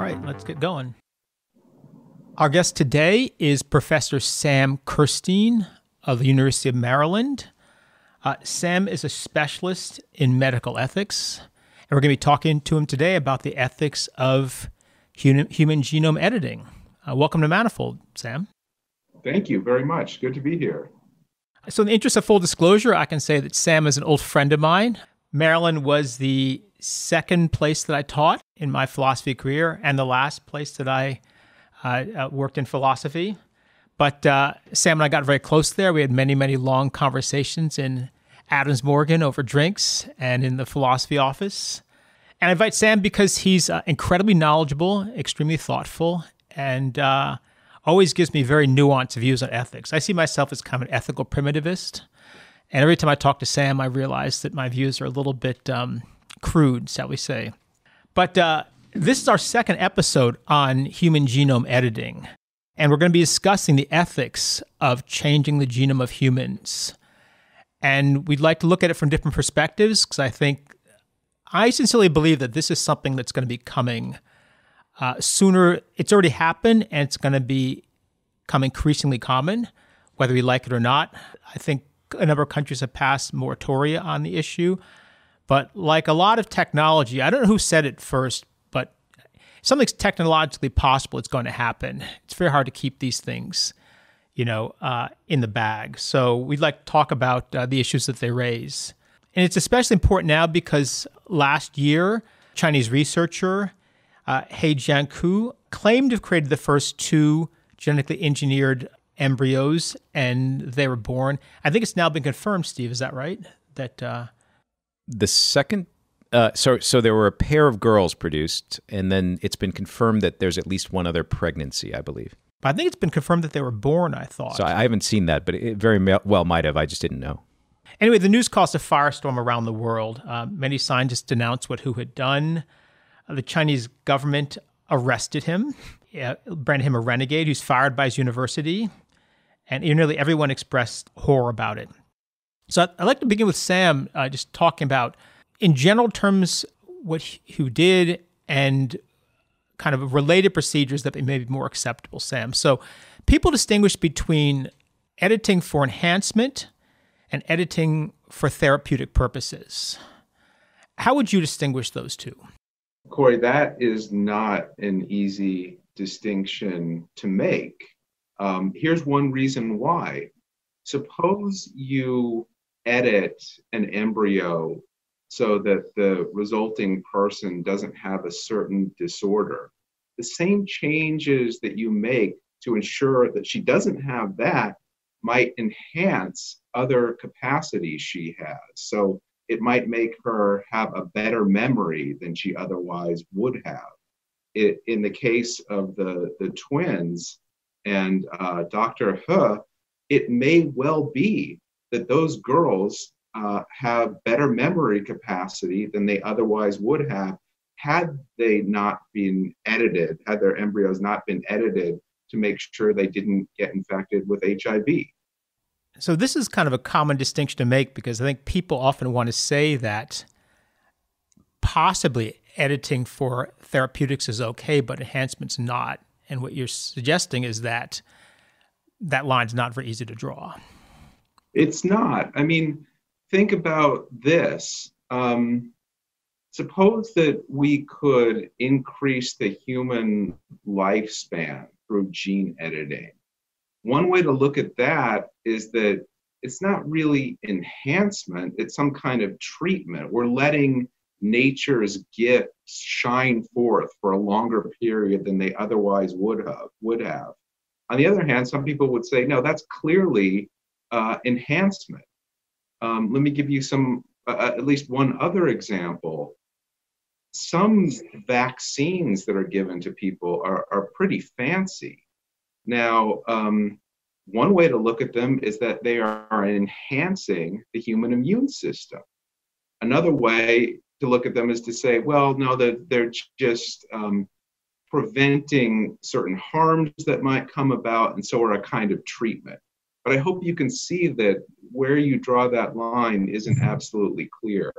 right, let's get going. Our guest today is Professor Sam Kerstein of the University of Maryland. Uh, Sam is a specialist in medical ethics, and we're going to be talking to him today about the ethics of human, human genome editing. Uh, welcome to Manifold, Sam. Thank you very much. Good to be here. So, in the interest of full disclosure, I can say that Sam is an old friend of mine. Maryland was the second place that I taught in my philosophy career and the last place that I uh, uh, worked in philosophy. But uh, Sam and I got very close there. We had many, many long conversations in Adams Morgan over drinks and in the philosophy office. And I invite Sam because he's uh, incredibly knowledgeable, extremely thoughtful, and uh, always gives me very nuanced views on ethics. I see myself as kind of an ethical primitivist. And every time I talk to Sam, I realize that my views are a little bit um, crude, shall we say. But uh, this is our second episode on human genome editing, and we're going to be discussing the ethics of changing the genome of humans. And we'd like to look at it from different perspectives because I think, I sincerely believe that this is something that's going to be coming uh, sooner. It's already happened and it's going to become increasingly common, whether we like it or not. I think a number of countries have passed moratoria on the issue. But like a lot of technology, I don't know who said it first, but something's technologically possible, it's going to happen. It's very hard to keep these things, you know, uh, in the bag. So we'd like to talk about uh, the issues that they raise. And it's especially important now because last year, Chinese researcher uh, He Jiankui claimed to have created the first two genetically engineered embryos, and they were born. I think it's now been confirmed, Steve. Is that right? That uh, the second uh, so, so there were a pair of girls produced, and then it's been confirmed that there's at least one other pregnancy, I believe. But I think it's been confirmed that they were born. I thought. So I haven't seen that, but it very well might have. I just didn't know. Anyway, the news caused a firestorm around the world. Uh, many scientists denounced what He had done. Uh, the Chinese government arrested him, uh, branded him a renegade who's fired by his university, and nearly everyone expressed horror about it. So I'd like to begin with Sam, uh, just talking about in general terms, what He did and kind of related procedures that may be more acceptable, Sam. So people distinguish between editing for enhancement and editing for therapeutic purposes. How would you distinguish those two? Corey, that is not an easy distinction to make. Um, here's one reason why. Suppose you edit an embryo so that the resulting person doesn't have a certain disorder. The same changes that you make to ensure that she doesn't have that might enhance other capacities she has. So it might make her have a better memory than she otherwise would have. It, in the case of the, the twins and uh, Dr. He, it may well be that those girls uh, have better memory capacity than they otherwise would have had they not been edited, had their embryos not been edited to make sure they didn't get infected with HIV. So, this is kind of a common distinction to make because I think people often want to say that possibly editing for therapeutics is okay, but enhancement's not. And what you're suggesting is that that line's not very easy to draw. It's not. I mean, think about this. Um, suppose that we could increase the human lifespan through gene editing. One way to look at that is that it's not really enhancement, it's some kind of treatment. We're letting nature's gifts shine forth for a longer period than they otherwise would have would have. On the other hand, some people would say, no, that's clearly uh, enhancement. Um, let me give you some, uh, uh, at least one other example. Some vaccines that are given to people are, are pretty fancy. Now, um, one way to look at them is that they are enhancing the human immune system. Another way to look at them is to say, well, no, that they're just um, preventing certain harms that might come about, and so are a kind of treatment. But I hope you can see that where you draw that line isn't mm-hmm. absolutely clear.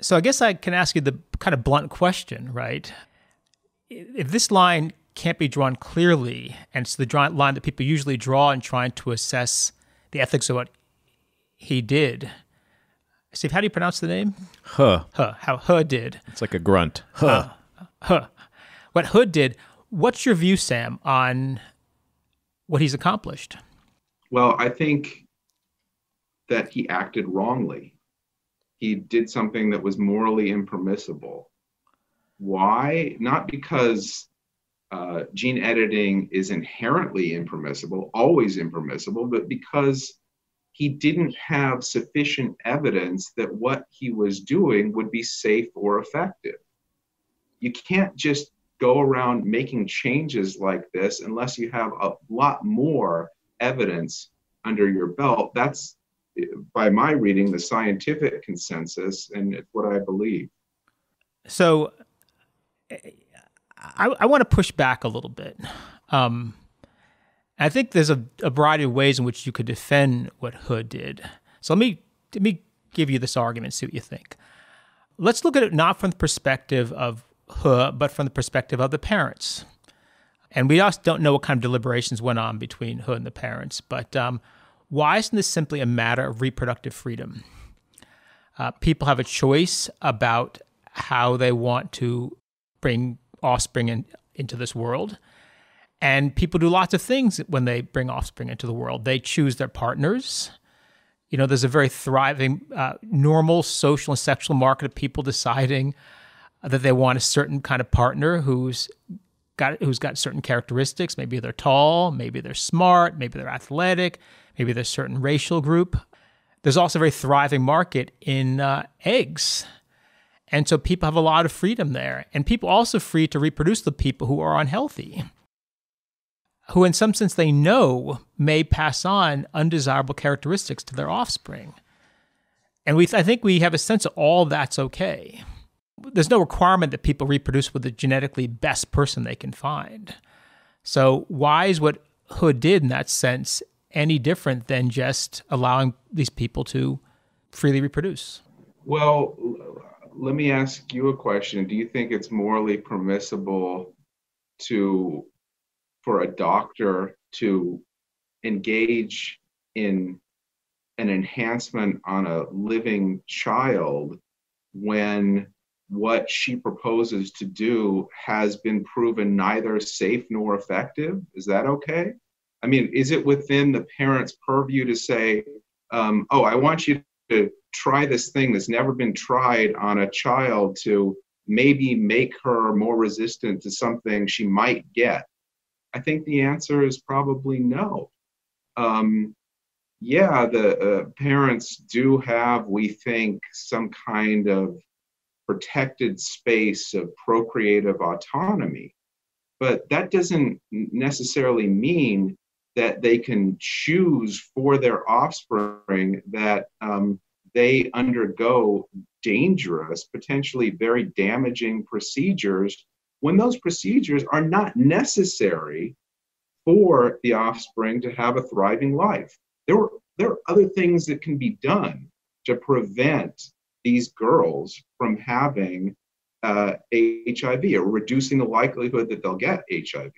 So I guess I can ask you the kind of blunt question, right? if this line can't be drawn clearly, and it's the line that people usually draw in trying to assess the ethics of what he did. Steve, how do you pronounce the name? Huh. Huh. How Huh did. It's like a grunt. Huh. Uh, huh. What Hood did. What's your view, Sam, on what he's accomplished? Well, I think that he acted wrongly. He did something that was morally impermissible. Why? Not because uh, gene editing is inherently impermissible, always impermissible, but because he didn't have sufficient evidence that what he was doing would be safe or effective. You can't just go around making changes like this unless you have a lot more evidence under your belt. That's, by my reading, the scientific consensus, and it's what I believe. So, I, I want to push back a little bit. Um, I think there's a, a, variety of ways in which you could defend what He did. So let me let me give you this argument, see what you think. Let's look at it not from the perspective of He, but from the perspective of the parents. And we also don't know what kind of deliberations went on between He and the parents. But um, why isn't this simply a matter of reproductive freedom? Uh, people have a choice about how they want to bring offspring in, into this world. And people do lots of things when they bring offspring into the world. They choose their partners. You know, there's a very thriving, uh, normal social and sexual market of people deciding that they want a certain kind of partner who's got who's got certain characteristics. Maybe they're tall, maybe they're smart, maybe they're athletic, maybe they're a certain racial group. There's also a very thriving market in uh, eggs. And so people have a lot of freedom there. And people also free to reproduce the people who are unhealthy, who in some sense they know may pass on undesirable characteristics to their offspring. And we, I think we have a sense of all that's okay. There's no requirement that people reproduce with the genetically best person they can find. So why is what He did in that sense any different than just allowing these people to freely reproduce? Well, let me ask you a question. Do you think it's morally permissible to for a doctor to engage in an enhancement on a living child when what she proposes to do has been proven neither safe nor effective? Is that okay? I mean, is it within the parent's purview to say, um, oh, I want you to try this thing that's never been tried on a child to maybe make her more resistant to something she might get? I think the answer is probably no. Um, yeah, the uh, parents do have, we think, some kind of protected space of procreative autonomy. But that doesn't necessarily mean that they can choose for their offspring that um, they undergo dangerous, potentially very damaging procedures when those procedures are not necessary for the offspring to have a thriving life. There, were, there are other things that can be done to prevent these girls from having uh, HIV or reducing the likelihood that they'll get HIV. All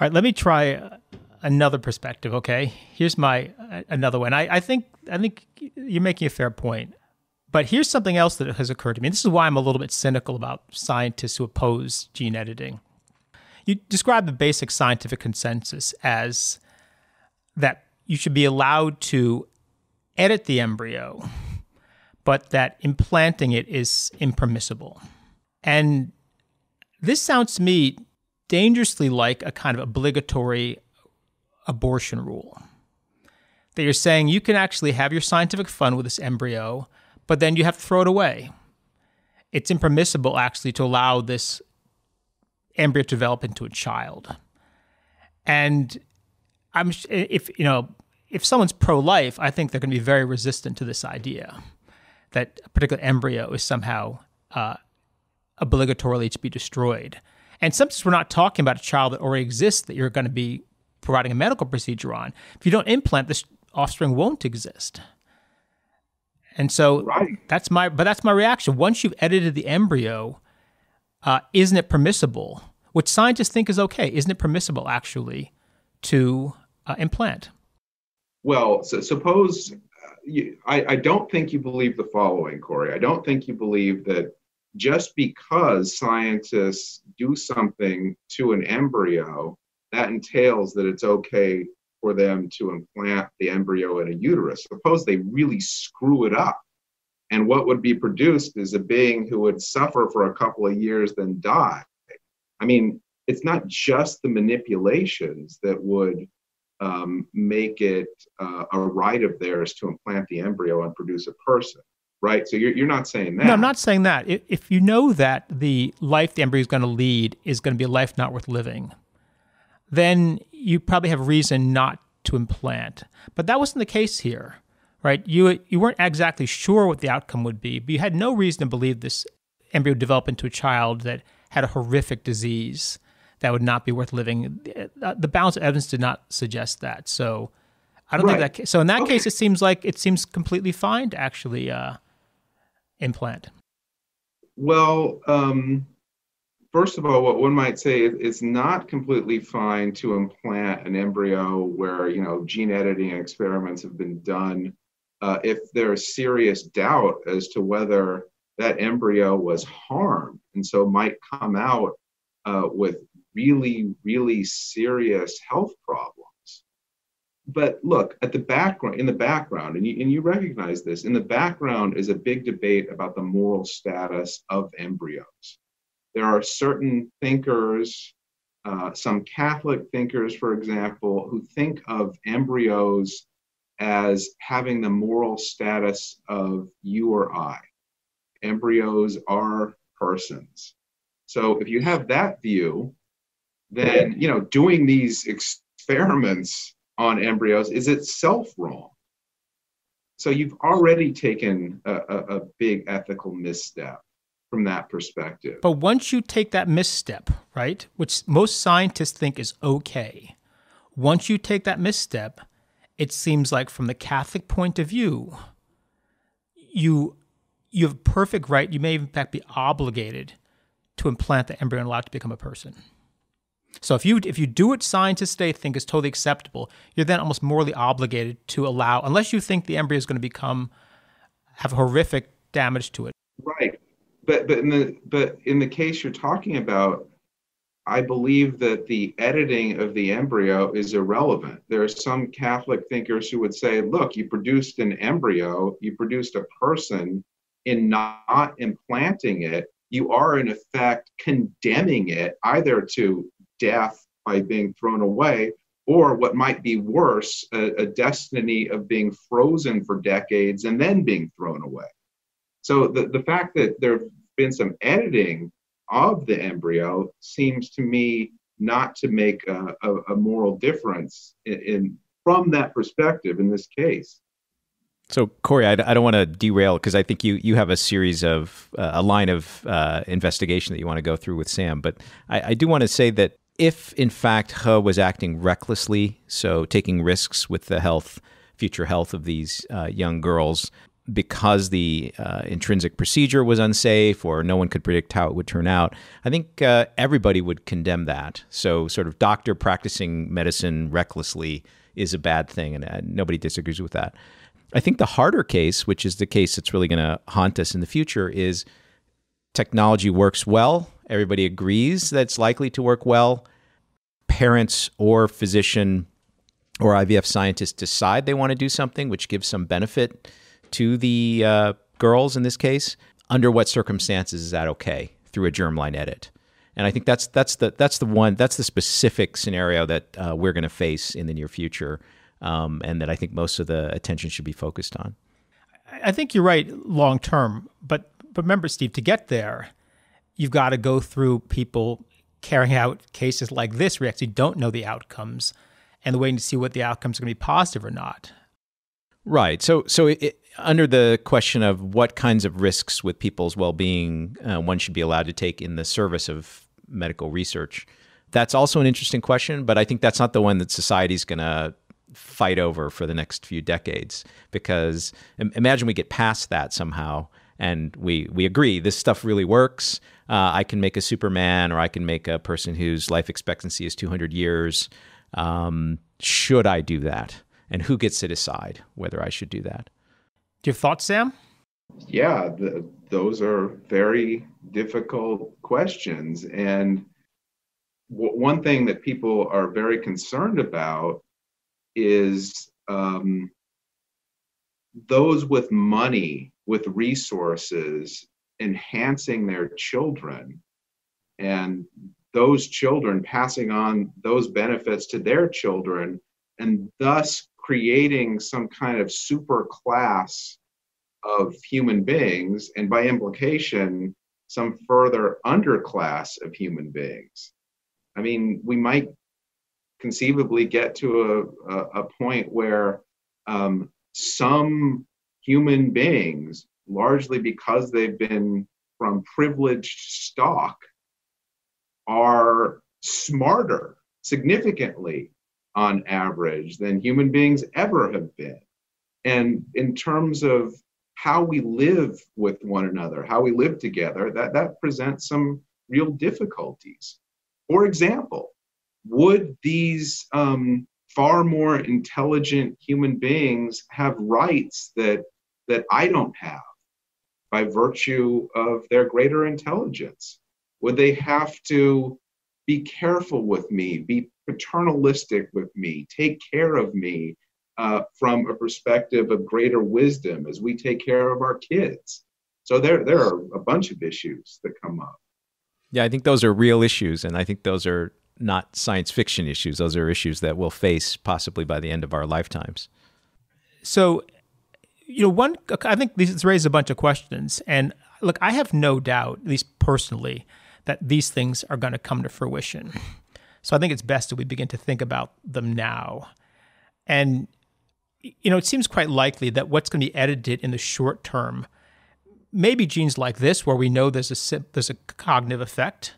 right, let me try another perspective. Okay, here's my uh, another one. I, I think I think you're making a fair point, but here's something else that has occurred to me. This is why I'm a little bit cynical about scientists who oppose gene editing. You describe the basic scientific consensus as that you should be allowed to edit the embryo, but that implanting it is impermissible. And this sounds to me dangerously like a kind of obligatory abortion rule. That you're saying you can actually have your scientific fun with this embryo, but then you have to throw it away. It's impermissible actually to allow this embryo to develop into a child. And I'm if you know if someone's pro-life, I think they're going to be very resistant to this idea that a particular embryo is somehow uh, obligatorily to be destroyed. And sometimes we're not talking about a child that already exists that you're going to be providing a medical procedure on. If you don't implant, this offspring won't exist. And so right. that's my but that's my reaction. Once you've edited the embryo, uh, isn't it permissible, which scientists think is okay, isn't it permissible actually to uh, implant? Well, so suppose you, I, I don't think you believe the following, Corey. I don't think you believe that just because scientists do something to an embryo, that entails that it's okay for them to implant the embryo in a uterus. Suppose they really screw it up. And what would be produced is a being who would suffer for a couple of years, then die. I mean, it's not just the manipulations that would um, make it uh, a right of theirs to implant the embryo and produce a person, right? So you're, you're not saying that. No, I'm not saying that. If you know that the life the embryo is going to lead is going to be a life not worth living, then you probably have reason not to implant. But that wasn't the case here, right? You you weren't exactly sure what the outcome would be, but you had no reason to believe this embryo would develop into a child that had a horrific disease that would not be worth living. Uh, the balance of evidence did not suggest that. So I don't right. think that. So in that okay. case, it seems like it seems completely fine to actually uh, implant. Well, um, first of all, what one might say is it's not completely fine to implant an embryo where you know gene editing experiments have been done. Uh, if there's serious doubt as to whether that embryo was harmed and so might come out uh, with really, really serious health problems. But look, at the background, in the background, and you, and you recognize this, in the background is a big debate about the moral status of embryos. There are certain thinkers, uh, some Catholic thinkers, for example, who think of embryos as having the moral status of you or I. Embryos are persons. So if you have that view, then you know doing these experiments on embryos is itself wrong. So you've already taken a, a, a big ethical misstep from that perspective. But once you take that misstep, right, which most scientists think is okay, once you take that misstep, it seems like from the Catholic point of view, you you have perfect right. You may in fact be obligated to implant the embryo and allow it to become a person. So if you if you do what scientists today think is totally acceptable, you're then almost morally obligated to allow, unless you think the embryo is going to become have horrific damage to it. Right, but but in the but in the case you're talking about, I believe that the editing of the embryo is irrelevant. There are some Catholic thinkers who would say, look, you produced an embryo, you produced a person. In not implanting it, you are in effect condemning it either to death by being thrown away, or what might be worse, a, a, destiny of being frozen for decades and then being thrown away. So the, the fact that there have been some editing of the embryo seems to me not to make a, a, a moral difference in, in, from that perspective in this case. So Corey, I, I don't want to derail because I think you you have a series of uh, a line of uh, investigation that you want to go through with Sam, but I, I do want to say that if in fact He was acting recklessly, so taking risks with the health, future health of these uh, young girls, because the uh, intrinsic procedure was unsafe or no one could predict how it would turn out, I think uh, everybody would condemn that. So, sort of doctor practicing medicine recklessly is a bad thing, and uh, nobody disagrees with that. I think the harder case, which is the case that's really going to haunt us in the future, is technology works well Everybody agrees that it's likely to work well. Parents or physician or IVF scientists decide they want to do something which gives some benefit to the uh, girls in this case. Under what circumstances is that okay through a germline edit? And I think that's that's the that's the one that's the specific scenario that uh, we're going to face in the near future, um, and that I think most of the attention should be focused on. I think you're right long term, but but remember, Steve, to get there, you've got to go through people carrying out cases like this where you actually don't know the outcomes and waiting to see what the outcomes are going to be positive or not. Right. So, so it, under the question of what kinds of risks with people's well-being uh, one should be allowed to take in the service of medical research, that's also an interesting question. But I think that's not the one that society's going to fight over for the next few decades. Because imagine we get past that somehow, and we we agree this stuff really works. Uh, I can make a Superman, or I can make a person whose life expectancy is 200 years. Um, should I do that? And who gets to decide whether I should do that? Do you have thoughts, Sam? Yeah, the, those are very difficult questions. And w- one thing that people are very concerned about is um, those with money, with resources, enhancing their children, and those children passing on those benefits to their children, and thus creating some kind of super class of human beings, and by implication, some further underclass of human beings. I mean, we might conceivably get to a, a, a point where um, some human beings, largely because they've been from privileged stock, are smarter significantly on average than human beings ever have been. And in terms of how we live with one another, how we live together, that, that presents some real difficulties. For example, would these um, far more intelligent human beings have rights that that I don't have by virtue of their greater intelligence? Would they have to be careful with me, be paternalistic with me, take care of me uh, from a perspective of greater wisdom as we take care of our kids? So there, there are a bunch of issues that come up. Yeah, I think those are real issues, and I think those are not science fiction issues. Those are issues that we'll face possibly by the end of our lifetimes. So, you know, one, I think this raises a bunch of questions. And look, I have no doubt, at least personally, that these things are going to come to fruition. So I think it's best that we begin to think about them now. And, you know, it seems quite likely that what's going to be edited in the short term maybe genes like this, where we know there's a, there's a cognitive effect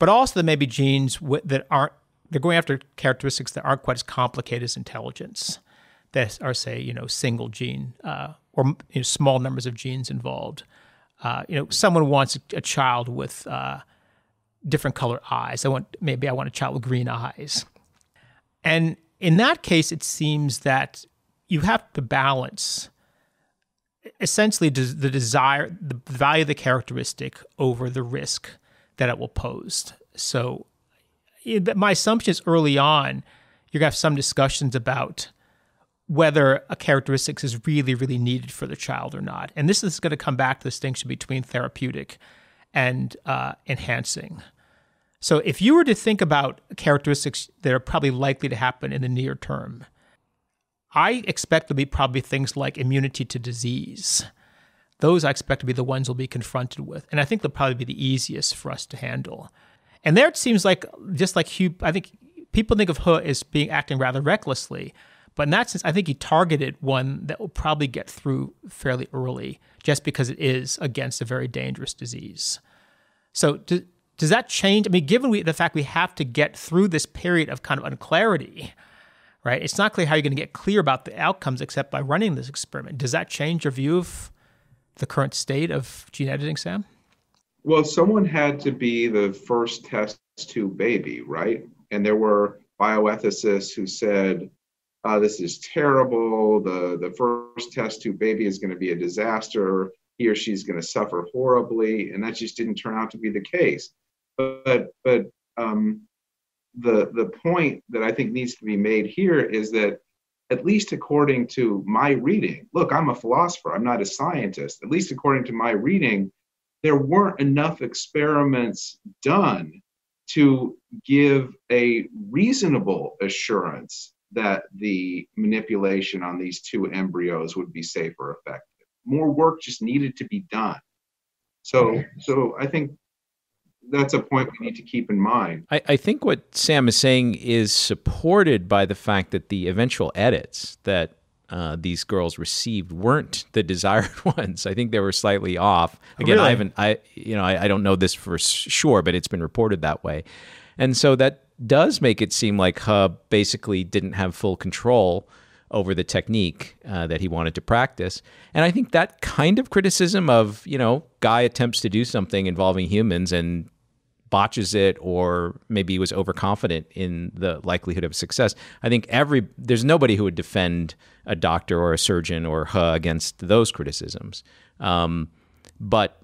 but also there may be genes that aren't they're going after characteristics that aren't quite as complicated as intelligence that are say you know single gene uh, or you know, small numbers of genes involved. Uh, you know someone wants a child with uh, different color eyes. I want maybe i want a child with green eyes. And in that case it seems that you have to balance essentially the desire the value of the characteristic over the risk that it will pose. So, my assumption is early on, you're to have some discussions about whether a characteristic is really, really needed for the child or not. And this is going to come back to the distinction between therapeutic and uh, enhancing. So, if you were to think about characteristics that are probably likely to happen in the near term, I expect to be probably things like immunity to disease those I expect to be the ones we'll be confronted with. And I think they'll probably be the easiest for us to handle. And there it seems like, just like He, I think people think of He as being acting rather recklessly. But in that sense, I think he targeted one that will probably get through fairly early just because it is against a very dangerous disease. So, do, does that change? I mean, given we, the fact we have to get through this period of kind of unclarity, right? It's not clear how you're going to get clear about the outcomes except by running this experiment. Does that change your view of the current state of gene editing, Sam? Well, someone had to be the first test tube baby, right? And there were bioethicists who said, uh, this is terrible. The, the first test tube baby is going to be a disaster. He or she's going to suffer horribly. And that just didn't turn out to be the case. But, but um, the, the point that I think needs to be made here is that at least according to my reading, look, I'm a philosopher, I'm not a scientist. At least according to my reading, there weren't enough experiments done to give a reasonable assurance that the manipulation on these two embryos would be safe or effective. More work just needed to be done. So, so I think that's a point we need to keep in mind. I, I, think what Sam is saying is supported by the fact that the eventual edits that uh, these girls received weren't the desired ones. I think they were slightly off. Again, really? I haven't, I you know, I, I don't know this for sure, but it's been reported that way, and so that does make it seem like He basically didn't have full control over the technique uh, that he wanted to practice. And I think that kind of criticism of, you know, guy attempts to do something involving humans and botches it or maybe was overconfident in the likelihood of success. I think every there's nobody who would defend a doctor or a surgeon or He against those criticisms. Um, but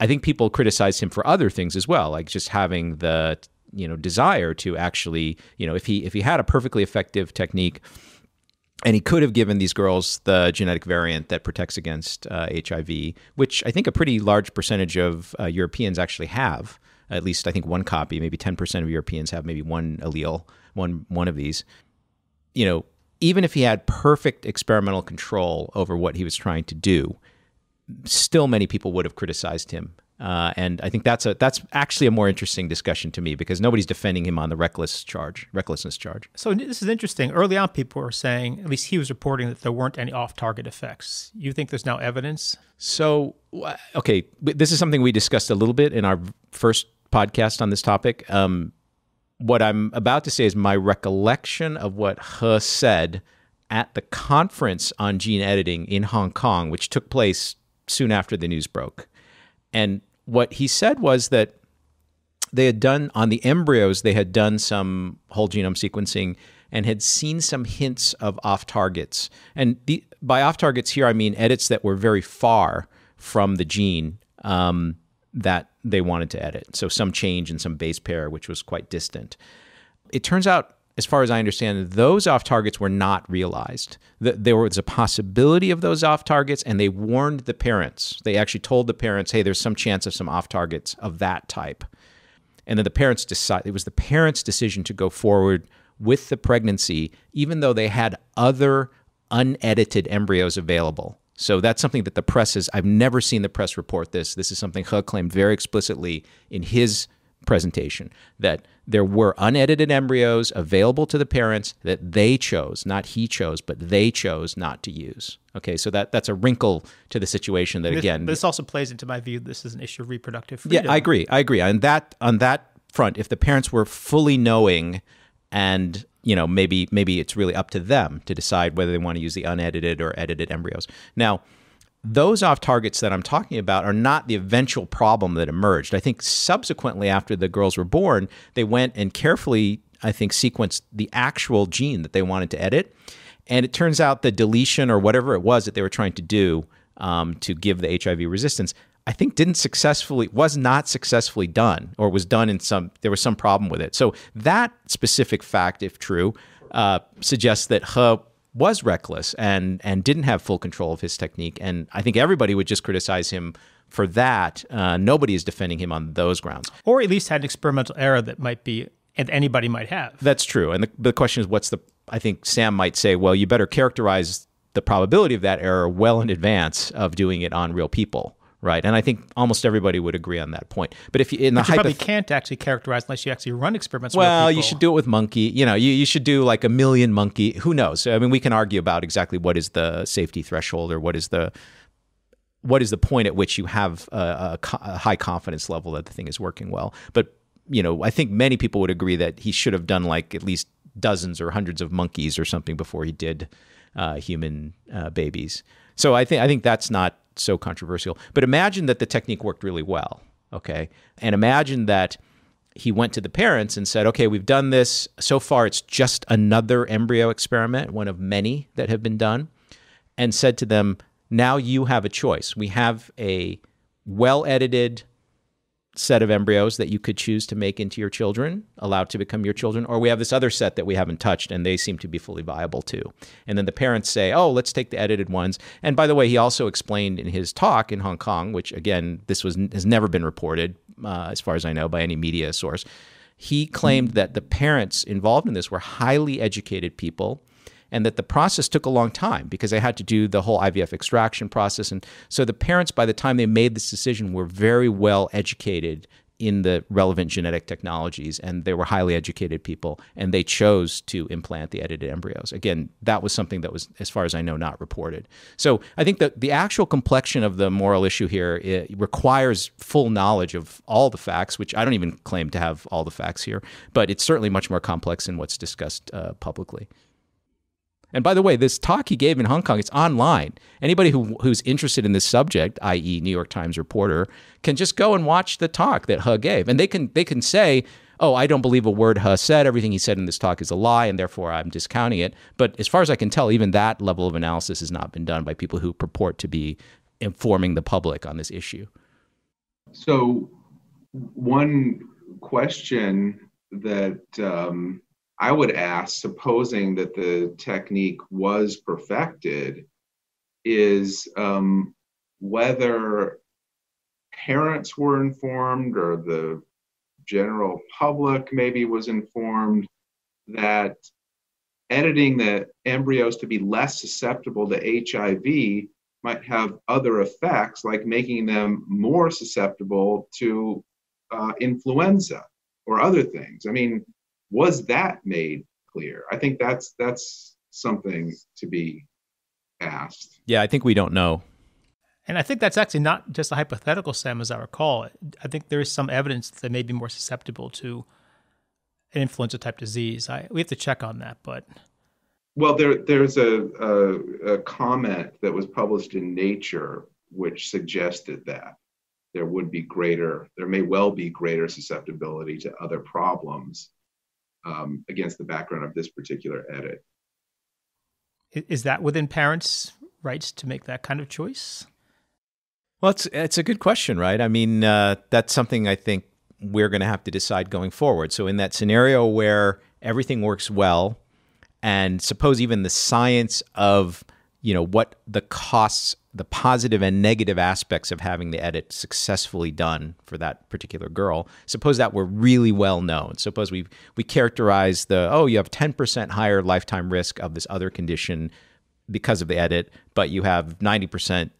I think people criticize him for other things as well, like just having the you know desire to actually you know if he if he had a perfectly effective technique and he could have given these girls the genetic variant that protects against uh, HIV, which I think a pretty large percentage of uh, Europeans actually have. At least I think one copy, maybe 10% of Europeans have maybe one allele, one one of these. You know, even if he had perfect experimental control over what he was trying to do, still many people would have criticized him uh, and I think that's a that's actually a more interesting discussion to me because nobody's defending him on the reckless charge, recklessness charge. So this is interesting. Early on, people were saying, at least he was reporting that there weren't any off-target effects. You think there's now evidence? So okay, this is something we discussed a little bit in our first podcast on this topic. Um, what I'm about to say is my recollection of what He said at the conference on gene editing in Hong Kong, which took place soon after the news broke. And what he said was that they had done on the embryos, they had done some whole genome sequencing and had seen some hints of off targets. And the, by off targets here, I mean edits that were very far from the gene um, that they wanted to edit. So some change in some base pair, which was quite distant. It turns out as far as I understand, those off targets were not realized. There was a possibility of those off targets, and they warned the parents. They actually told the parents, hey, there's some chance of some off targets of that type. And then the parents decided, it was the parents' decision to go forward with the pregnancy, even though they had other unedited embryos available. So that's something that the press has, I've never seen the press report this. This is something He claimed very explicitly in his presentation that there were unedited embryos available to the parents that they chose, not he chose, but they chose not to use. Okay, so that that's a wrinkle to the situation that this, again. This also plays into my view. This is an issue of reproductive freedom. Yeah, I agree. I agree. On that on that front, if the parents were fully knowing, and you know maybe maybe it's really up to them to decide whether they want to use the unedited or edited embryos. Now those off targets that I'm talking about are not the eventual problem that emerged. I think subsequently, after the girls were born, they went and carefully, I think, sequenced the actual gene that they wanted to edit. And it turns out the deletion or whatever it was that they were trying to do um, to give the HIV resistance, I think didn't successfully, was not successfully done, or was done in some, there was some problem with it. So that specific fact, if true, uh, suggests that was reckless and and didn't have full control of his technique. And I think everybody would just criticize him for that. Uh, nobody is defending him on those grounds, or at least had an experimental error that might be and anybody might have. That's true. And the, the question is, what's the? I think Sam might say, well, you better characterize the probability of that error well in advance of doing it on real people right? And I think almost everybody would agree on that point. But if you in but the you probably can't actually characterize unless you actually run experiments. Well, you should do it with monkey. You know, you, you should do like a million monkey. Who knows? I mean, we can argue about exactly what is the safety threshold or what is the what is the point at which you have a, a, a high confidence level that the thing is working well. But you know, I think many people would agree that he should have done like at least dozens or hundreds of monkeys or something before he did uh, human uh, babies. So I think I think that's not so controversial. But imagine that the technique worked really well, okay? And imagine that he went to the parents and said, okay, we've done this. So far, it's just another embryo experiment, one of many that have been done, and said to them, now you have a choice. We have a well edited, set of embryos that you could choose to make into your children, allowed to become your children, or we have this other set that we haven't touched and they seem to be fully viable too. And then the parents say, oh, let's take the edited ones. And by the way, he also explained in his talk in Hong Kong, which again, this was has never been reported, uh, as far as I know, by any media source. He claimed that the parents involved in this were highly educated people and that the process took a long time because they had to do the whole IVF extraction process. And so the parents, by the time they made this decision, were very well educated in the relevant genetic technologies and they were highly educated people and they chose to implant the edited embryos. Again that was something that was as far as i know not reported. So i think that the actual complexion of the moral issue here requires full knowledge of all the facts which i don't even claim to have all the facts here but it's certainly much more complex than what's discussed uh, publicly And by the way, this talk he gave in Hong Kong, it's online. Anybody who, who's interested in this subject, i.e., New York Times reporter, can just go and watch the talk that He gave, and they can they can say, "Oh, I don't believe a word He said. Everything he said in this talk is a lie, and therefore I'm discounting it." But as far as I can tell, even that level of analysis has not been done by people who purport to be informing the public on this issue. So, one question that um, I would ask, supposing that the technique was perfected, is um, whether parents were informed or the general public maybe was informed that editing the embryos to be less susceptible to HIV might have other effects, like making them more susceptible to uh, influenza or other things. I mean, was that made clear? I think that's that's something to be asked. Yeah, I think we don't know. And I think that's actually not just a hypothetical, Sam, as I recall. I think there is some evidence that they may be more susceptible to an influenza type disease. I, we have to check on that, but. Well, there, there's a, a, a comment that was published in Nature which suggested that there would be greater, there may well be greater susceptibility to other problems um, against the background of this particular edit. Is that within parents' rights to make that kind of choice? Well, it's it's a good question, right? I mean, uh, that's something I think we're going to have to decide going forward. So, in that scenario where everything works well, and suppose even the science of you know what the costs the positive and negative aspects of having the edit successfully done for that particular girl. Suppose that were really well known. Suppose we we characterize the oh you have 10% higher lifetime risk of this other condition because of the edit, but you have 90%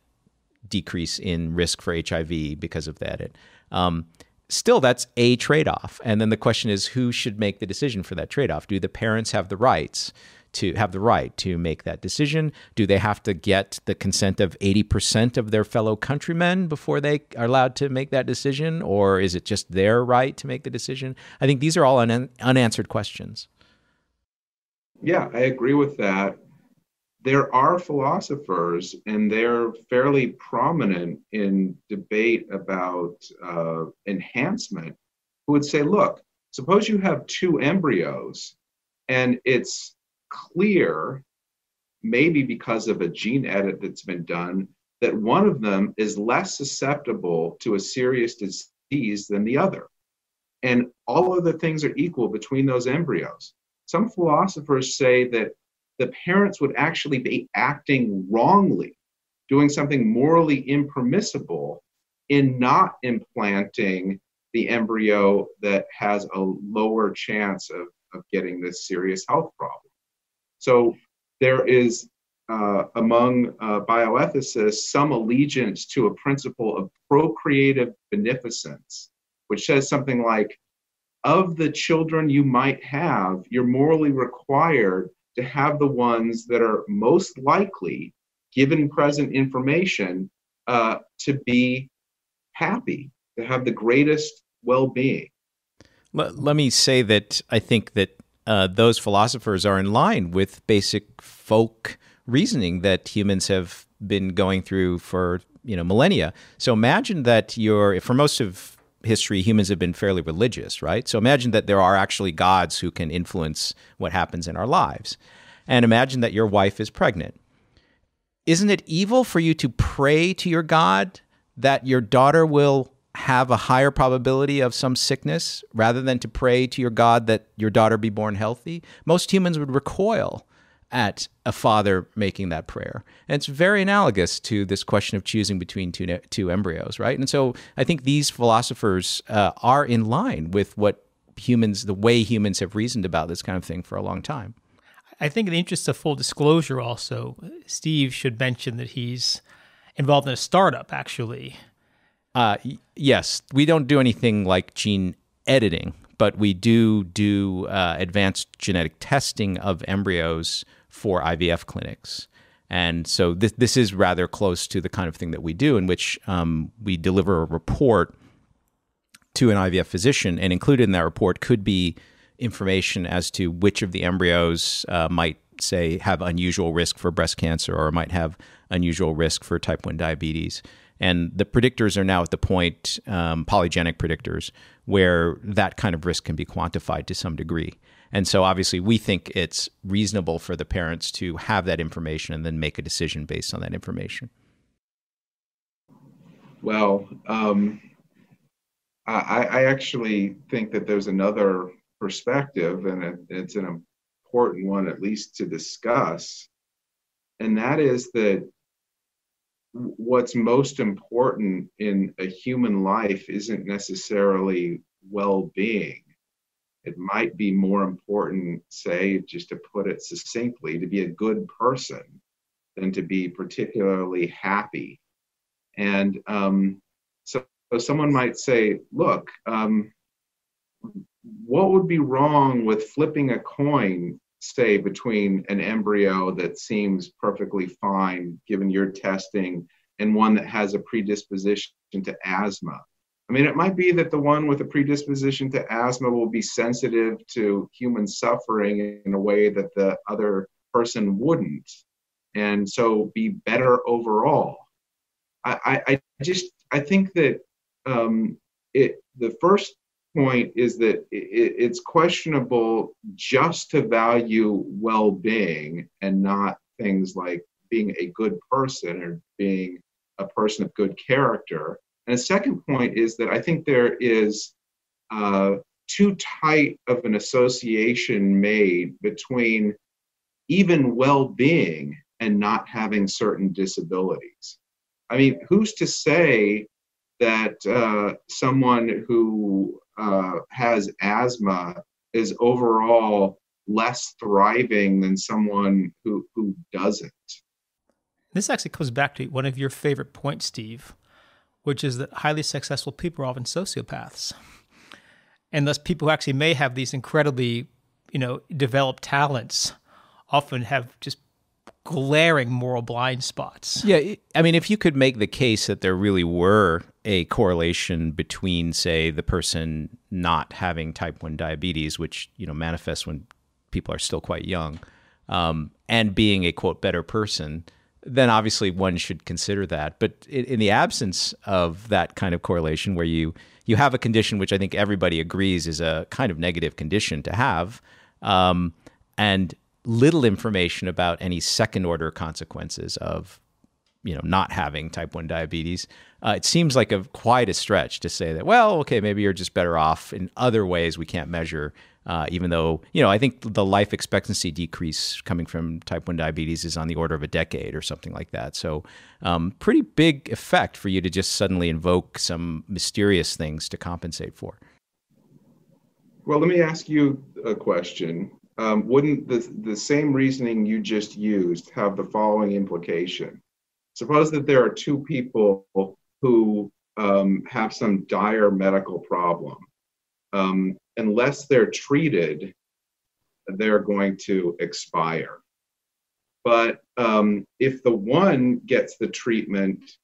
decrease in risk for HIV because of the edit. Um, still, that's a trade off. And then the question is who should make the decision for that trade off? Do the parents have the rights? To have the right to make that decision? Do they have to get the consent of 80% of their fellow countrymen before they are allowed to make that decision? Or is it just their right to make the decision? I think these are all un- unanswered questions. Yeah, I agree with that. There are philosophers, and they're fairly prominent in debate about uh, enhancement, who would say, look, suppose you have two embryos and it's clear, maybe because of a gene edit that's been done, that one of them is less susceptible to a serious disease than the other. And all of the things are equal between those embryos. Some philosophers say that the parents would actually be acting wrongly, doing something morally impermissible in not implanting the embryo that has a lower chance of, of getting this serious health problem. So there is uh, among uh, bioethicists some allegiance to a principle of procreative beneficence, which says something like, of the children you might have, you're morally required to have the ones that are most likely, given present information, uh, to be happy, to have the greatest well being. Let, let me say that I think that uh, those philosophers are in line with basic folk reasoning that humans have been going through for you know millennia. So imagine that you're for most of history humans have been fairly religious, right? So imagine that there are actually gods who can influence what happens in our lives. And imagine that your wife is pregnant. Isn't it evil for you to pray to your God that your daughter will have a higher probability of some sickness rather than to pray to your God that your daughter be born healthy, most humans would recoil at a father making that prayer. And it's very analogous to this question of choosing between two, two embryos, right? And so I think these philosophers uh, are in line with what humans, the way humans have reasoned about this kind of thing for a long time. I think, in the interest of full disclosure, also, Steve should mention that he's involved in a startup, actually, uh, yes, we don't do anything like gene editing, but we do do uh, advanced genetic testing of embryos for IVF clinics. And so this, this is rather close to the kind of thing that we do, in which um, we deliver a report to an IVF physician, and included in that report could be information as to which of the embryos uh, might say, have unusual risk for breast cancer or might have unusual risk for type 1 diabetes. And the predictors are now at the point, um, polygenic predictors, where that kind of risk can be quantified to some degree. And so obviously, we think it's reasonable for the parents to have that information and then make a decision based on that information. Well, um, I, I, actually think that there's another perspective, and it, it's an important one, at least to discuss. And that is that what's most important in a human life isn't necessarily well being. It might be more important, say, just to put it succinctly, to be a good person than to be particularly happy. And um, so, so, someone might say, look, um, what would be wrong with flipping a coin say between an embryo that seems perfectly fine given your testing and one that has a predisposition to asthma. I mean, it might be that the one with a predisposition to asthma will be sensitive to human suffering in a way that the other person wouldn't, and so be better overall. I, I, I just I think that um, it the first point is that it's questionable just to value well-being and not things like being a good person or being a person of good character. And a second point is that I think there is uh, too tight of an association made between even well-being and not having certain disabilities. I mean, who's to say that uh, someone who uh, has asthma is overall less thriving than someone who, who doesn't. This actually comes back to one of your favorite points, Steve, which is that highly successful people are often sociopaths. And thus, people who actually may have these incredibly, you know, developed talents often have just glaring moral blind spots. Yeah, I mean, if you could make the case that there really were a correlation between, say, the person not having type one diabetes, which you know manifests when people are still quite young, um, and being a quote better person, then obviously one should consider that. But in, the absence of that kind of correlation, where you you have a condition which I think everybody agrees is a kind of negative condition to have, um, and little information about any second order consequences of you know not having type 1 diabetes. Uh, it seems like a quite a stretch to say that well okay maybe you're just better off in other ways we can't measure uh, even though you know i think the life expectancy decrease coming from type 1 diabetes is on the order of a decade or something like that. So um, pretty big effect for you to just suddenly invoke some mysterious things to compensate for. Well let me ask you a question um, wouldn't the, the same reasoning you just used have the following implication? Suppose that there are two people who um, have some dire medical problem. Um, unless they're treated, they're going to expire. But um, if the one gets the treatment,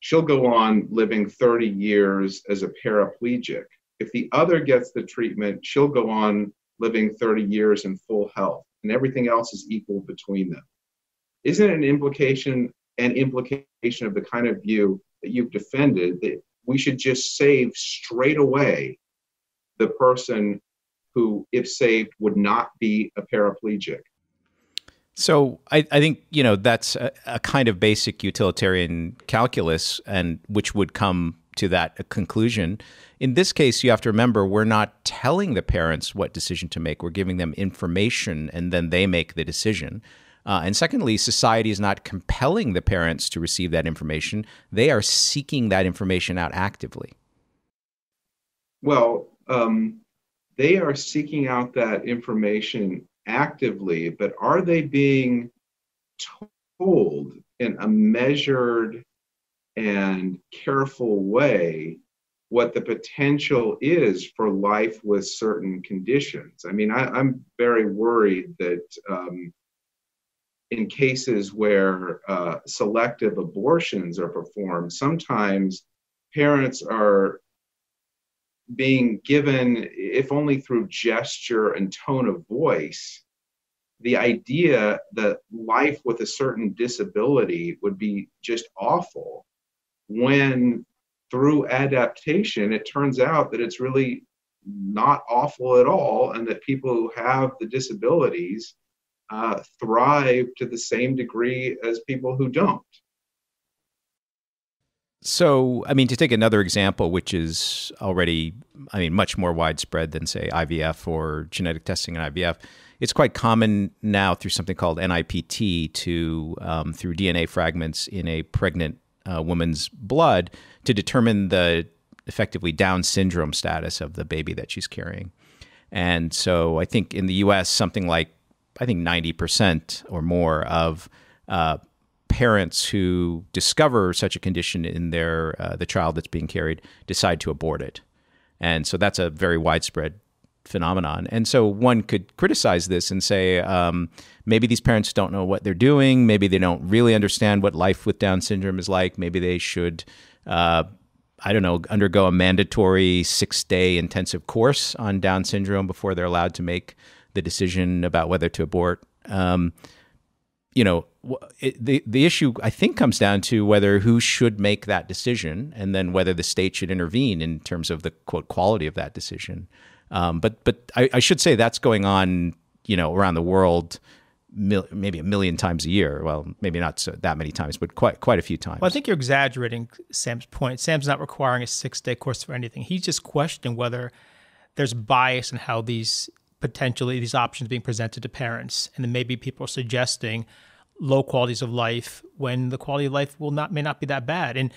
she'll go on living 30 years as a paraplegic. If the other gets the treatment, she'll go on living 30 years in full health, and everything else is equal between them. Isn't it an implication an implication of the kind of view that you've defended that we should just save straight away the person who, if saved, would not be a paraplegic? So I, I, think you know that's a, a, kind of basic utilitarian calculus, and which would come to that conclusion. In this case, you have to remember we're not telling the parents what decision to make. We're giving them information and then they make the decision. Uh, and secondly, society is not compelling the parents to receive that information. They are seeking that information out actively. Well, um, they are seeking out that information actively, but are they being told in a measured and careful way what the potential is for life with certain conditions. I mean, I, am very worried that um, in cases where uh, selective abortions are performed, sometimes parents are being given, if only through gesture and tone of voice, the idea that life with a certain disability would be just awful when through adaptation it turns out that it's really not awful at all and that people who have the disabilities uh, thrive to the same degree as people who don't. So, I mean, to take another example, which is already, I mean, much more widespread than, say, IVF or genetic testing in IVF, it's quite common now through something called NIPT to, um, through DNA fragments in a pregnant uh, woman's blood, to determine the effectively Down syndrome status of the baby that she's carrying. And so I think in the US, something like, I think 90% or more of uh, parents who discover such a condition in their uh, the child that's being carried decide to abort it, and so that's a very widespread phenomenon. And so one could criticize this and say um, maybe these parents don't know what they're doing, maybe they don't really understand what life with Down syndrome is like, maybe they should. Uh, I don't know, undergo a mandatory six day intensive course on Down syndrome before they're allowed to make the decision about whether to abort. Um, you know, it, the the issue I think comes down to whether who should make that decision, and then whether the state should intervene in terms of the quote quality of that decision. Um, but but I, I, should say that's going on, you know, around the world, mil, maybe a million times a year. Well, maybe not so, that many times, but quite quite a few times. Well, I think you're exaggerating Sam's point. Sam's not requiring a six day course for anything. He's just questioning whether there's bias in how these potentially these options being presented to parents, and then maybe people are suggesting low qualities of life when the quality of life will not may not be that bad. And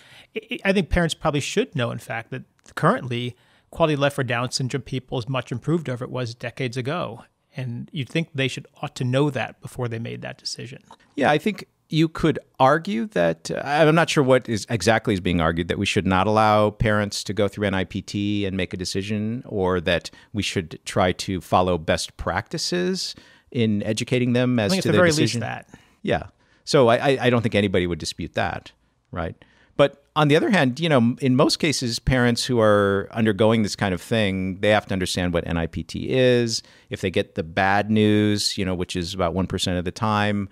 I think parents probably should know, in fact, that currently quality of life for Down syndrome people is much improved over it was decades ago. And you'd think they should ought to know that before they made that decision. Yeah, I think you could argue that uh, I'm not sure what is exactly is being argued that we should not allow parents to go through NIPT and make a decision, or that we should try to follow best practices in educating them as to the their very decision. least that. Yeah. So I, I don't think anybody would dispute that, right? But on the other hand, you know, in most cases, parents who are undergoing this kind of thing, they have to understand what NIPT is. If they get the bad news, you know, which is about 1% of the time,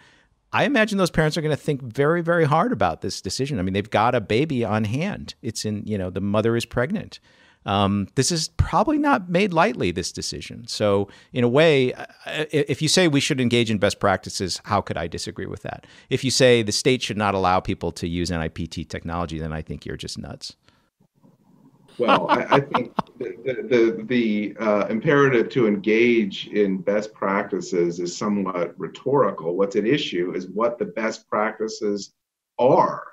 I imagine those parents are going to think very, very hard about this decision. I mean, they've got a baby on hand. It's in, you know, the mother is pregnant. Um, this is probably not made lightly, this decision. So, in a way, uh, if you say we should engage in best practices, how could I disagree with that? If you say the state should not allow people to use NIPT technology, then I think you're just nuts. Well, I, I, think the, the, the uh, imperative to engage in best practices is somewhat rhetorical. What's at issue is what the best practices are.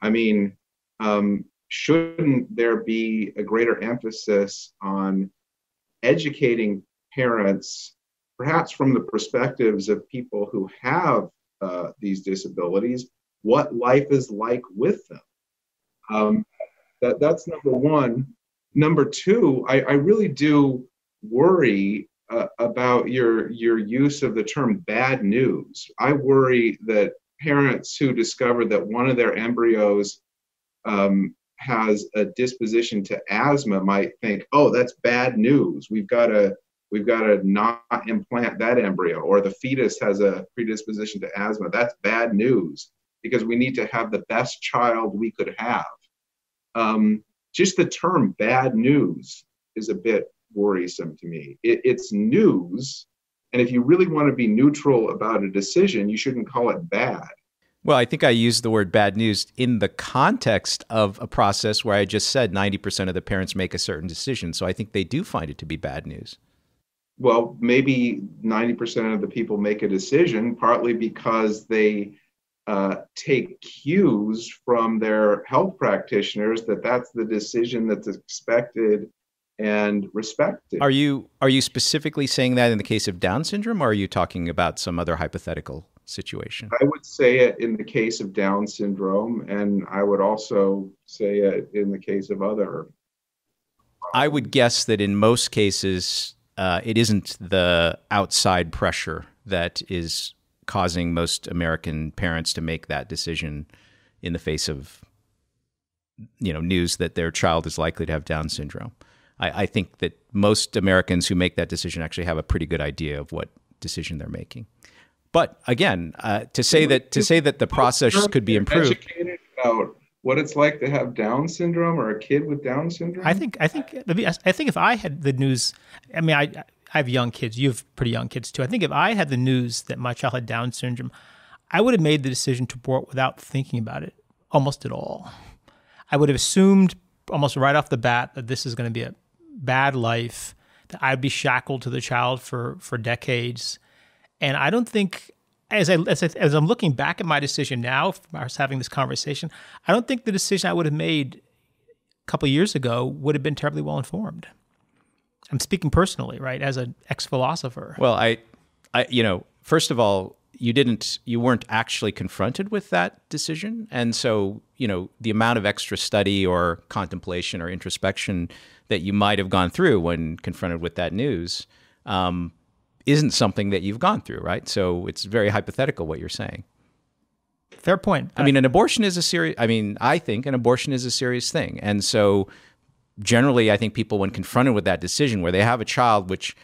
I mean, um, shouldn't there be a greater emphasis on educating parents, perhaps from the perspectives of people who have uh, these disabilities, what life is like with them? Um, that, that's number one. Number two, I, I really do worry uh, about your your use of the term bad news. I worry that parents who discover that one of their embryos um, has a disposition to asthma might think, oh, that's bad news. We've got to we've got to not implant that embryo, or the fetus has a predisposition to asthma. That's bad news because we need to have the best child we could have. Um, just the term bad news is a bit worrisome to me. It, it's news, and if you really want to be neutral about a decision, you shouldn't call it bad. Well, I think I used the word bad news in the context of a process where I just said 90% of the parents make a certain decision. So I think they do find it to be bad news. Well, maybe 90% of the people make a decision partly because they uh, take cues from their health practitioners that that's the decision that's expected and respected. Are you are you specifically saying that in the case of Down syndrome, or are you talking about some other hypothetical situation? I would say it in the case of Down syndrome, and I would also say it in the case of other. I would guess that in most cases, uh, it isn't the outside pressure that is causing most American parents to make that decision in the face of you know news that their child is likely to have Down syndrome. I, I think that most Americans who make that decision actually have a pretty good idea of what decision they're making. But again, uh, to say that to say that the process could be improved. Educated about what it's like to have Down syndrome or a kid with Down syndrome. I think I think I think if I had the news, I mean, I I have young kids. You have pretty young kids too. I think if I had the news that my child had Down syndrome, I would have made the decision to abort without thinking about it almost at all. I would have assumed almost right off the bat that this is going to be a bad life, that I'd be shackled to the child for for decades, and I don't think. As, I, as, I, as I'm looking back at my decision now, I was having this conversation, I don't think the decision I would have made a couple years ago would have been terribly well informed. I'm speaking personally, right, as an ex philosopher. Well, I, I, you know, first of all, you didn't, you weren't actually confronted with that decision, and so you know the amount of extra study or contemplation or introspection that you might have gone through when confronted with that news um, isn't something that you've gone through, right? So it's very hypothetical what you're saying. Fair point. I mean, an abortion is a serious. I mean, I think an abortion is a serious thing, and so generally, I think people, when confronted with that decision where they have a child, which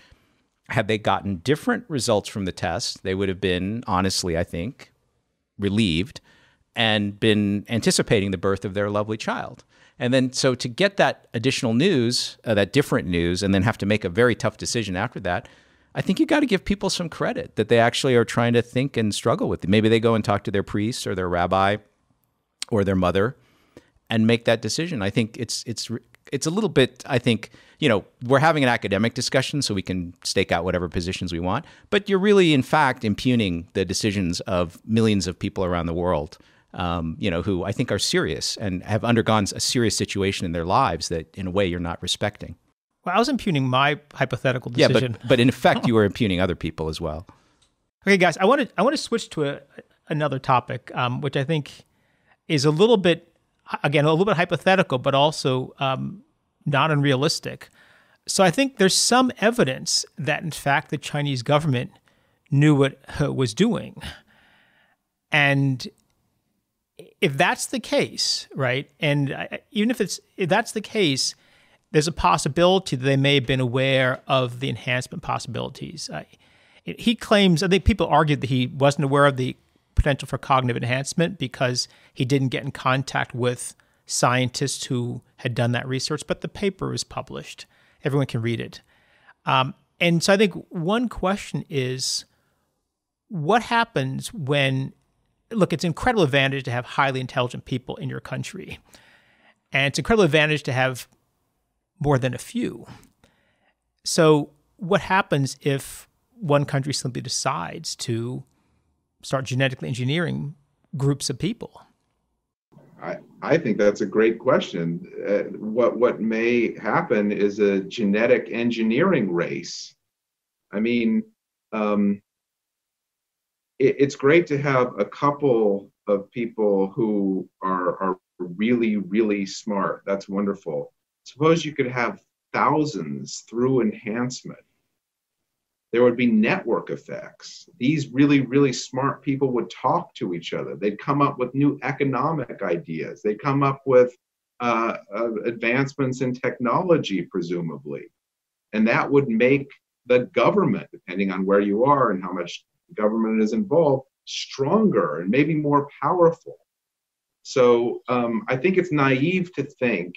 had they gotten different results from the test, they would have been, honestly, I think, relieved and been anticipating the birth of their lovely child. And then, so to get that additional news, uh, that different news, and then have to make a very tough decision after that, I think you got to give people some credit that they actually are trying to think and struggle with it. Maybe they go and talk to their priest or their rabbi or their mother and make that decision. I think it's it's it's a little bit i think you know we're having an academic discussion so we can stake out whatever positions we want but you're really in fact impugning the decisions of millions of people around the world um, you know who i think are serious and have undergone a serious situation in their lives that in a way you're not respecting well i was impugning my hypothetical decision yeah but, but in effect you were impugning other people as well okay guys i want to i want to switch to a, another topic um, which i think is a little bit again, a little bit hypothetical, but also um, not unrealistic. So I think there's some evidence that, in fact, the Chinese government knew what it was doing. And if that's the case, right, and even if it's if that's the case, there's a possibility that they may have been aware of the enhancement possibilities. Uh, he claims, I think people argued that he wasn't aware of the potential for cognitive enhancement because he didn't get in contact with scientists who had done that research, but the paper was published. Everyone can read it. Um, and so I think one question is what happens when, look, it's an incredible advantage to have highly intelligent people in your country. And it's an incredible advantage to have more than a few. So, what happens if one country simply decides to start genetically engineering groups of people? I, I think that's a great question. Uh, what what may happen is a genetic engineering race. I mean, um, it, it's great to have a couple of people who are are really really smart. That's wonderful. Suppose you could have thousands through enhancement there would be network effects. These really, really smart people would talk to each other. They'd come up with new economic ideas. They'd come up with uh, uh, advancements in technology, presumably. And that would make the government, depending on where you are and how much government is involved, stronger and maybe more powerful. So um, I think it's naive to think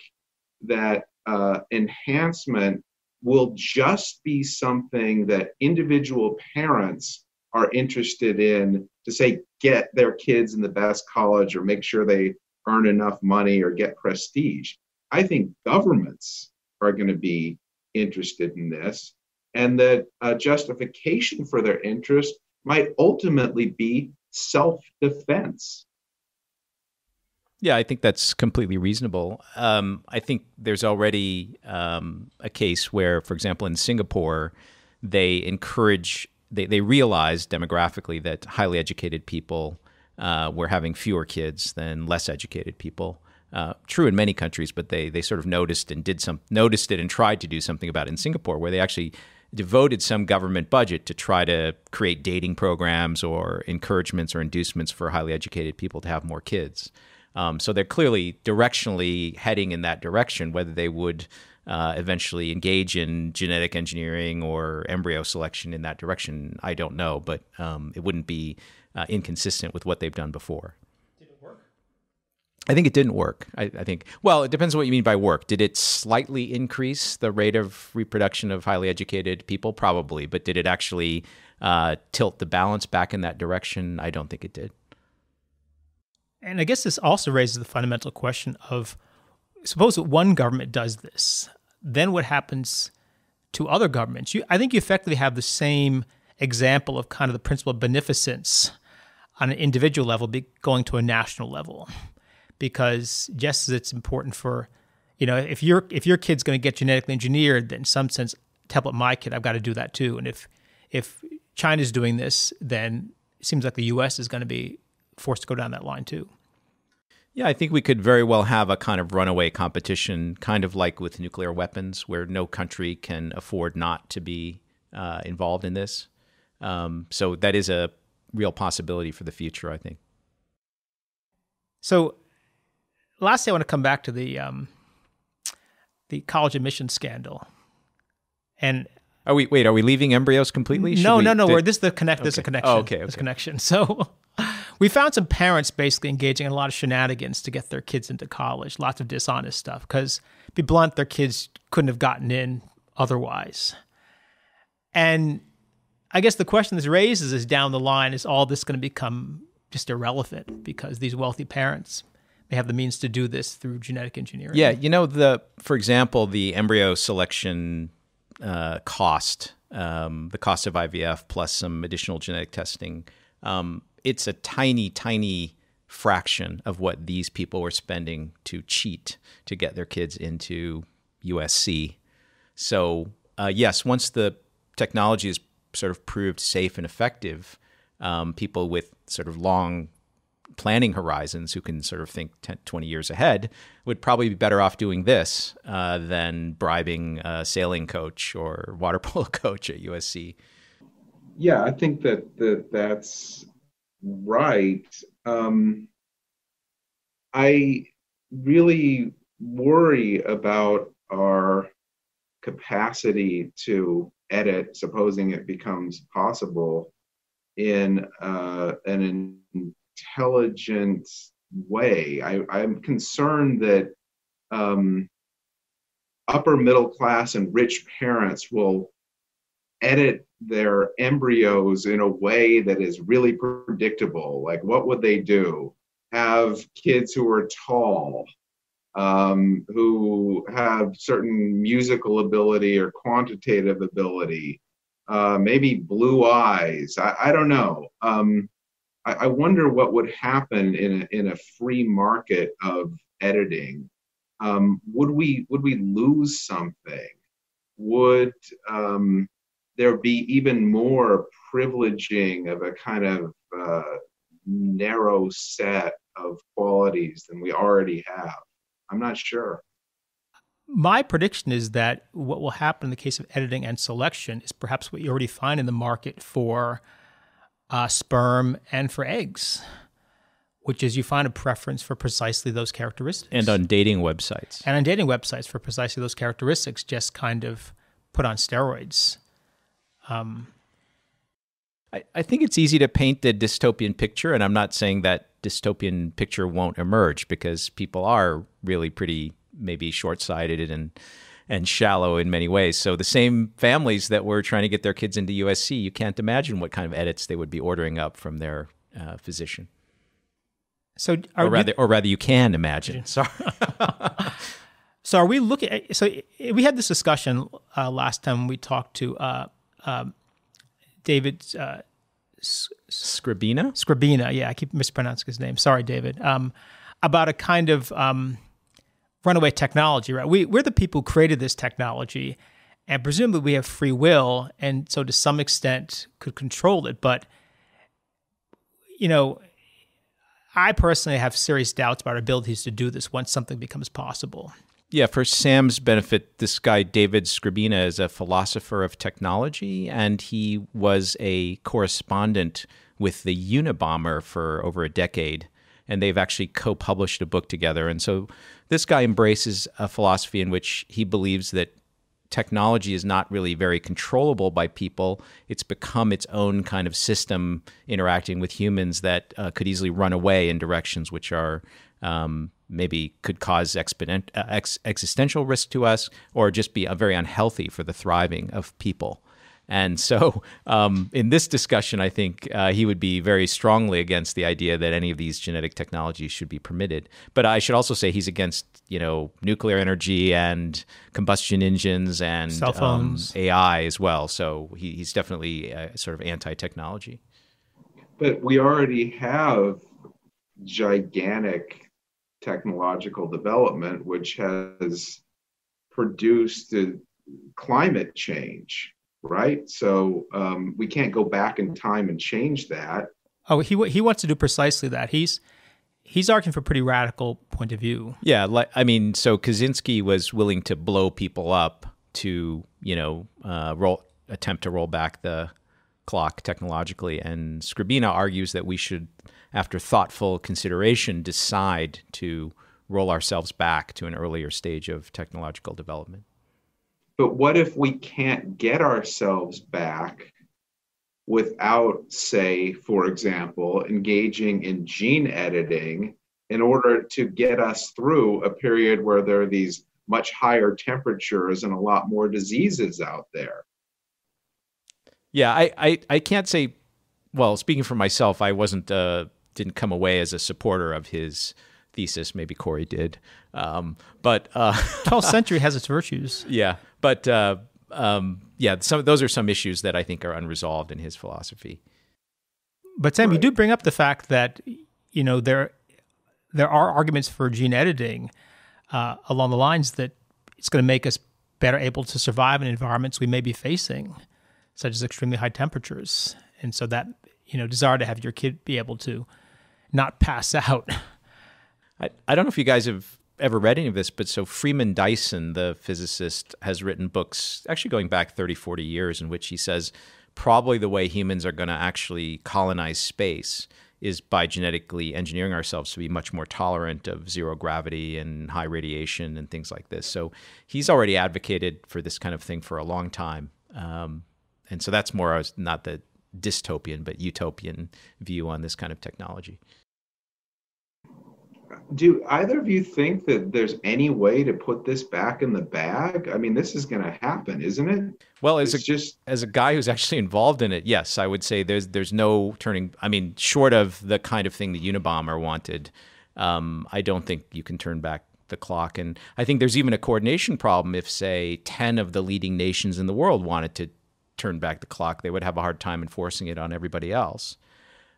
that uh, enhancement will just be something that individual parents are interested in to say get their kids in the best college or make sure they earn enough money or get prestige. I think governments are going to be interested in this, and that a justification for their interest might ultimately be self defense. Yeah, I think that's completely reasonable. Um, I think there's already um, a case where, for example, in Singapore, they encourage, they, they realize demographically that highly educated people uh, were having fewer kids than less educated people. Uh, true in many countries, but they they sort of noticed and did some noticed it and tried to do something about it in Singapore, where they actually devoted some government budget to try to create dating programs or encouragements or inducements for highly educated people to have more kids. Um, so they're clearly directionally heading in that direction. Whether they would uh, eventually engage in genetic engineering or embryo selection in that direction, I don't know, but um, it wouldn't be uh, inconsistent with what they've done before. Did it work? I think it didn't work. I, I, think, well, it depends on what you mean by work. Did it slightly increase the rate of reproduction of highly educated people? Probably. But did it actually uh, tilt the balance back in that direction? I don't think it did. And I guess this also raises the fundamental question of suppose one government does this, then what happens to other governments? You, I think you effectively have the same example of kind of the principle of beneficence on an individual level going to a national level. Because just as it's important for, you know, if your if your kid's going to get genetically engineered, then in some sense, tell it my kid, I've got to do that too. And if if China's doing this, then it seems like the U.S. is going to be forced to go down that line too. Yeah, I think we could very well have a kind of runaway competition, kind of like with nuclear weapons, where no country can afford not to be uh, involved in this. Um, so that is a real possibility for the future, I think. So, lastly, I want to come back to the um, the college admission scandal, and are we wait? Are we leaving embryos completely? Should no, we, no, no. Did, we're this is the connect. Okay. This a connection. Oh, okay, okay. This connection. So, we found some parents basically engaging in a lot of shenanigans to get their kids into college. Lots of dishonest stuff because, be blunt, their kids couldn't have gotten in otherwise. And I guess the question this raises is down the line is all this going to become just irrelevant because these wealthy parents may have the means to do this through genetic engineering. Yeah, you know the for example the embryo selection uh, cost, um, the cost of IVF plus some additional genetic testing. Um, it's a tiny, tiny fraction of what these people were spending to cheat to get their kids into USC. So uh, yes, once the technology is sort of proved safe and effective, um, people with sort of long planning horizons who can sort of think 10, 20 years ahead would probably be better off doing this uh, than bribing a sailing coach or water polo coach at USC. Yeah, I think that, that that's right. Um, I really worry about our capacity to edit, supposing it becomes possible, in uh, an intelligent way. I, I'm concerned that um, upper middle class and rich parents will edit their embryos in a way that is really predictable. Like, what would they do? Have kids who are tall, um, who have certain musical ability or quantitative ability, uh, maybe blue eyes. I, I don't know. Um, I, I, wonder what would happen in a, in a free market of editing. Um, would we would we lose something? Would um, there be even more privileging of a kind of uh, narrow set of qualities than we already have? I'm not sure. My prediction is that what will happen in the case of editing and selection is perhaps what you already find in the market for uh, sperm and for eggs, which is you find a preference for precisely those characteristics. And on dating websites. And on dating websites for precisely those characteristics, just kind of put on steroids. Um, I, I think it's easy to paint the dystopian picture, and I'm not saying that dystopian picture won't emerge because people are really pretty maybe short-sighted and and shallow in many ways. So the same families that were trying to get their kids into USC, you can't imagine what kind of edits they would be ordering up from their uh, physician. So, or rather, you, or rather, you can imagine. Sorry. so, are we looking? At, so, we had this discussion uh, last time we talked to uh, um, David uh, Skrbina. Skrbina, yeah, I keep mispronouncing his name. Sorry, David. Um, about a kind of um, runaway technology, right? We we're the people who created this technology, and presumably we have free will, and so to some extent could control it. But you know, I personally have serious doubts about our abilities to do this once something becomes possible. Yeah, for Sam's benefit, this guy, David Skrbina, is a philosopher of technology, and he was a correspondent with the Unabomber for over a decade and they've actually co-published a book together. And so this guy embraces a philosophy in which he believes that technology is not really very controllable by people. It's become its own kind of system interacting with humans that uh, could easily run away in directions which are um, maybe could cause exponent, uh, ex- existential risk to us or just be uh, very unhealthy for the thriving of people. And so, um, in this discussion, I think uh, he would be very strongly against the idea that any of these genetic technologies should be permitted. But I should also say he's against, you know, nuclear energy and combustion engines and cell phones, um, AI as well. So he, he's definitely uh, sort of anti-technology. But we already have gigantic technological development, which has produced climate change right? So um, we can't go back in time and change that. Oh, he he wants to do precisely that. He's he's arguing for a pretty radical point of view. Yeah, like I mean, so Kaczynski was willing to blow people up to you know uh, roll attempt to roll back the clock technologically, and Skrbina argues that we should, after thoughtful consideration, decide to roll ourselves back to an earlier stage of technological development. But what if we can't get ourselves back without, say, for example, engaging in gene editing in order to get us through a period where there are these much higher temperatures and a lot more diseases out there? Yeah, I, I, I can't say. Well, speaking for myself, I wasn't uh, didn't come away as a supporter of his thesis. Maybe Corey did, um, but uh, 12th century has its virtues. Yeah, but uh, um, yeah, some those are some issues that I think are unresolved in his philosophy. But Sam, right. you do bring up the fact that you know there there are arguments for gene editing uh, along the lines that it's going to make us better able to survive in environments we may be facing, such as extremely high temperatures, and so that you know desire to have your kid be able to not pass out. I, I don't know if you guys have ever read any of this, but so Freeman Dyson, the physicist, has written books actually going back 30, 40 years in which he says probably the way humans are going to actually colonize space is by genetically engineering ourselves to be much more tolerant of zero gravity and high radiation and things like this. So he's already advocated for this kind of thing for a long time. Um, and so that's more not the dystopian but utopian view on this kind of technology do either of you think that there's any way to put this back in the bag? I mean, this is going to happen, isn't it? Well, as it's a just as a guy who's actually involved in it, yes, I would say there's there's no turning. I mean, short of the kind of thing the Unabomber wanted, um, I don't think you can turn back the clock. And I think there's even a coordination problem if, say, ten of the leading nations in the world wanted to turn back the clock, they would have a hard time enforcing it on everybody else.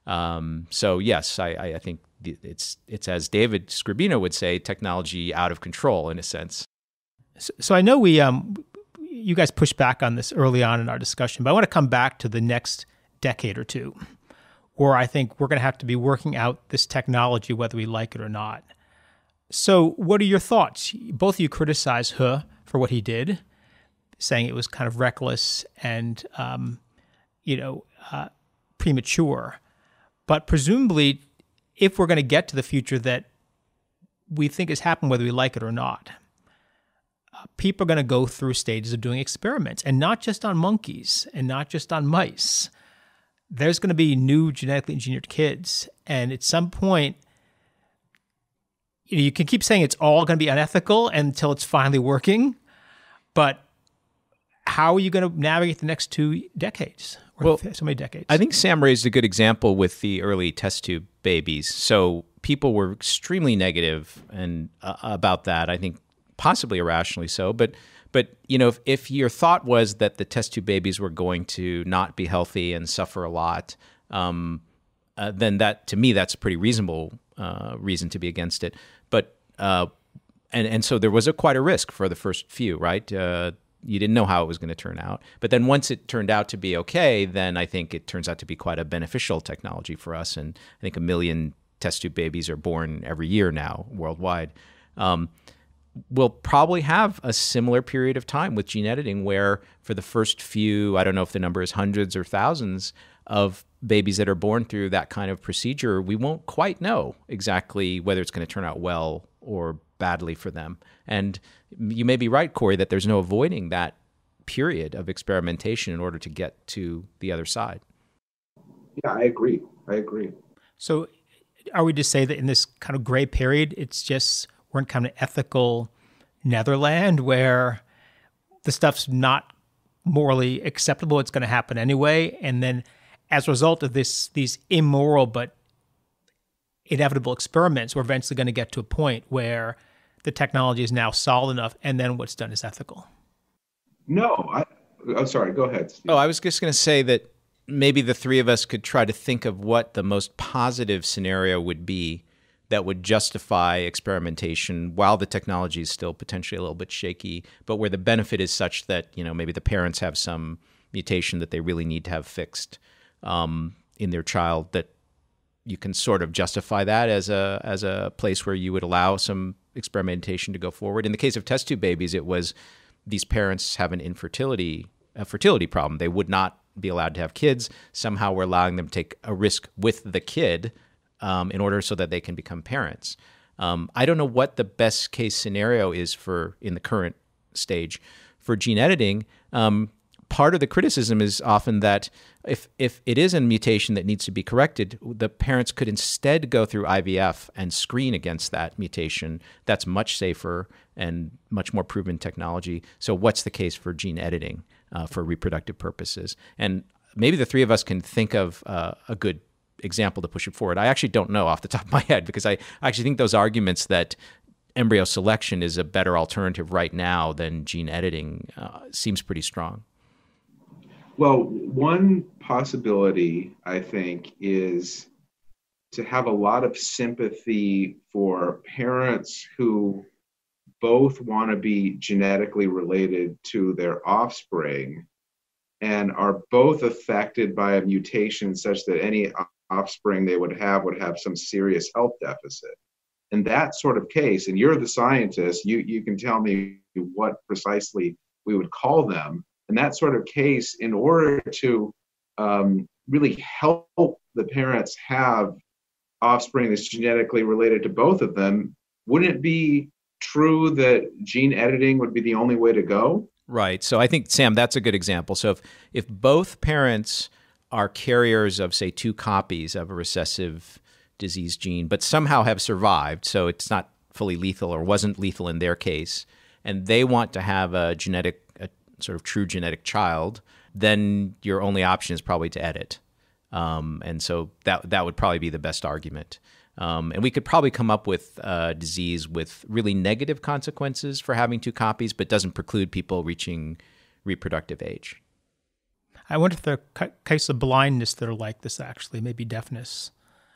Um, so yes, I, I think it's it's as David Skrbina would say, technology out of control in a sense. So, so I know we um you guys pushed back on this early on in our discussion, but I want to come back to the next decade or two, where I think we're going to have to be working out this technology whether we like it or not. So, what are your thoughts? Both of you criticize He for what he did, saying it was kind of reckless and, um, you know, uh, premature. But presumably, if we're going to get to the future that we think has happened, whether we like it or not, uh, people are going to go through stages of doing experiments, and not just on monkeys and not just on mice. There's going to be new genetically engineered kids, and at some point, you, know, you can keep saying it's all going to be unethical until it's finally working, but how are you going to navigate the next two decades? Well, so many decades. I think Sam raised a good example with the early test tube babies. So people were extremely negative and uh, about that. I think possibly irrationally so, but but you know if, if your thought was that the test tube babies were going to not be healthy and suffer a lot, um, uh, then that to me that's a pretty reasonable uh, reason to be against it. But uh, and and so there was a quite a risk for the first few, right? Uh, you didn't know how it was going to turn out. But then once it turned out to be okay, then I think it turns out to be quite a beneficial technology for us. And I think a million test tube babies are born every year now worldwide. Um, we'll probably have a similar period of time with gene editing where for the first few, I don't know if the number is hundreds or thousands of babies that are born through that kind of procedure, we won't quite know exactly whether it's going to turn out well or badly for them. And you may be right, Corey, that there's no avoiding that period of experimentation in order to get to the other side. Yeah, I agree. I agree. So, are we to say that in this kind of gray period, it's just we're in kind of ethical netherland where the stuff's not morally acceptable, it's going to happen anyway, and then as a result of this, these immoral but inevitable experiments, we're eventually going to get to a point where the technology is now solid enough, and then what's done is ethical. No, I, I'm sorry. Go ahead. Steve. Oh, I was just going to say that maybe the three of us could try to think of what the most positive scenario would be that would justify experimentation while the technology is still potentially a little bit shaky, but where the benefit is such that you know maybe the parents have some mutation that they really need to have fixed um, in their child that you can sort of justify that as a as a place where you would allow some experimentation to go forward. In the case of test tube babies, it was these parents have an infertility a fertility problem. They would not be allowed to have kids. Somehow we're allowing them to take a risk with the kid um, in order so that they can become parents. Um, I don't know what the best case scenario is for in the current stage for gene editing. Um, part of the criticism is often that if if it is a mutation that needs to be corrected, the parents could instead go through IVF and screen against that mutation. That's much safer and much more proven technology. So, what's the case for gene editing uh, for reproductive purposes? And maybe the three of us can think of uh, a good example to push it forward. I actually don't know off the top of my head because I actually think those arguments that embryo selection is a better alternative right now than gene editing uh, seems pretty strong. Well, one possibility, I think, is to have a lot of sympathy for parents who both want to be genetically related to their offspring and are both affected by a mutation such that any offspring they would have would have some serious health deficit. In that sort of case, and you're the scientist, you, you can tell me what precisely we would call them in that sort of case, in order to um, really help the parents have offspring that's genetically related to both of them, wouldn't it be true that gene editing would be the only way to go? Right. So I think Sam, that's a good example. So if if both parents are carriers of say two copies of a recessive disease gene, but somehow have survived, so it's not fully lethal or wasn't lethal in their case, and they want to have a genetic sort of true genetic child, then your only option is probably to edit. Um, and so that that would probably be the best argument. Um, and we could probably come up with a disease with really negative consequences for having two copies, but doesn't preclude people reaching reproductive age. I wonder if there are cases of blindness that are like this, actually, maybe deafness.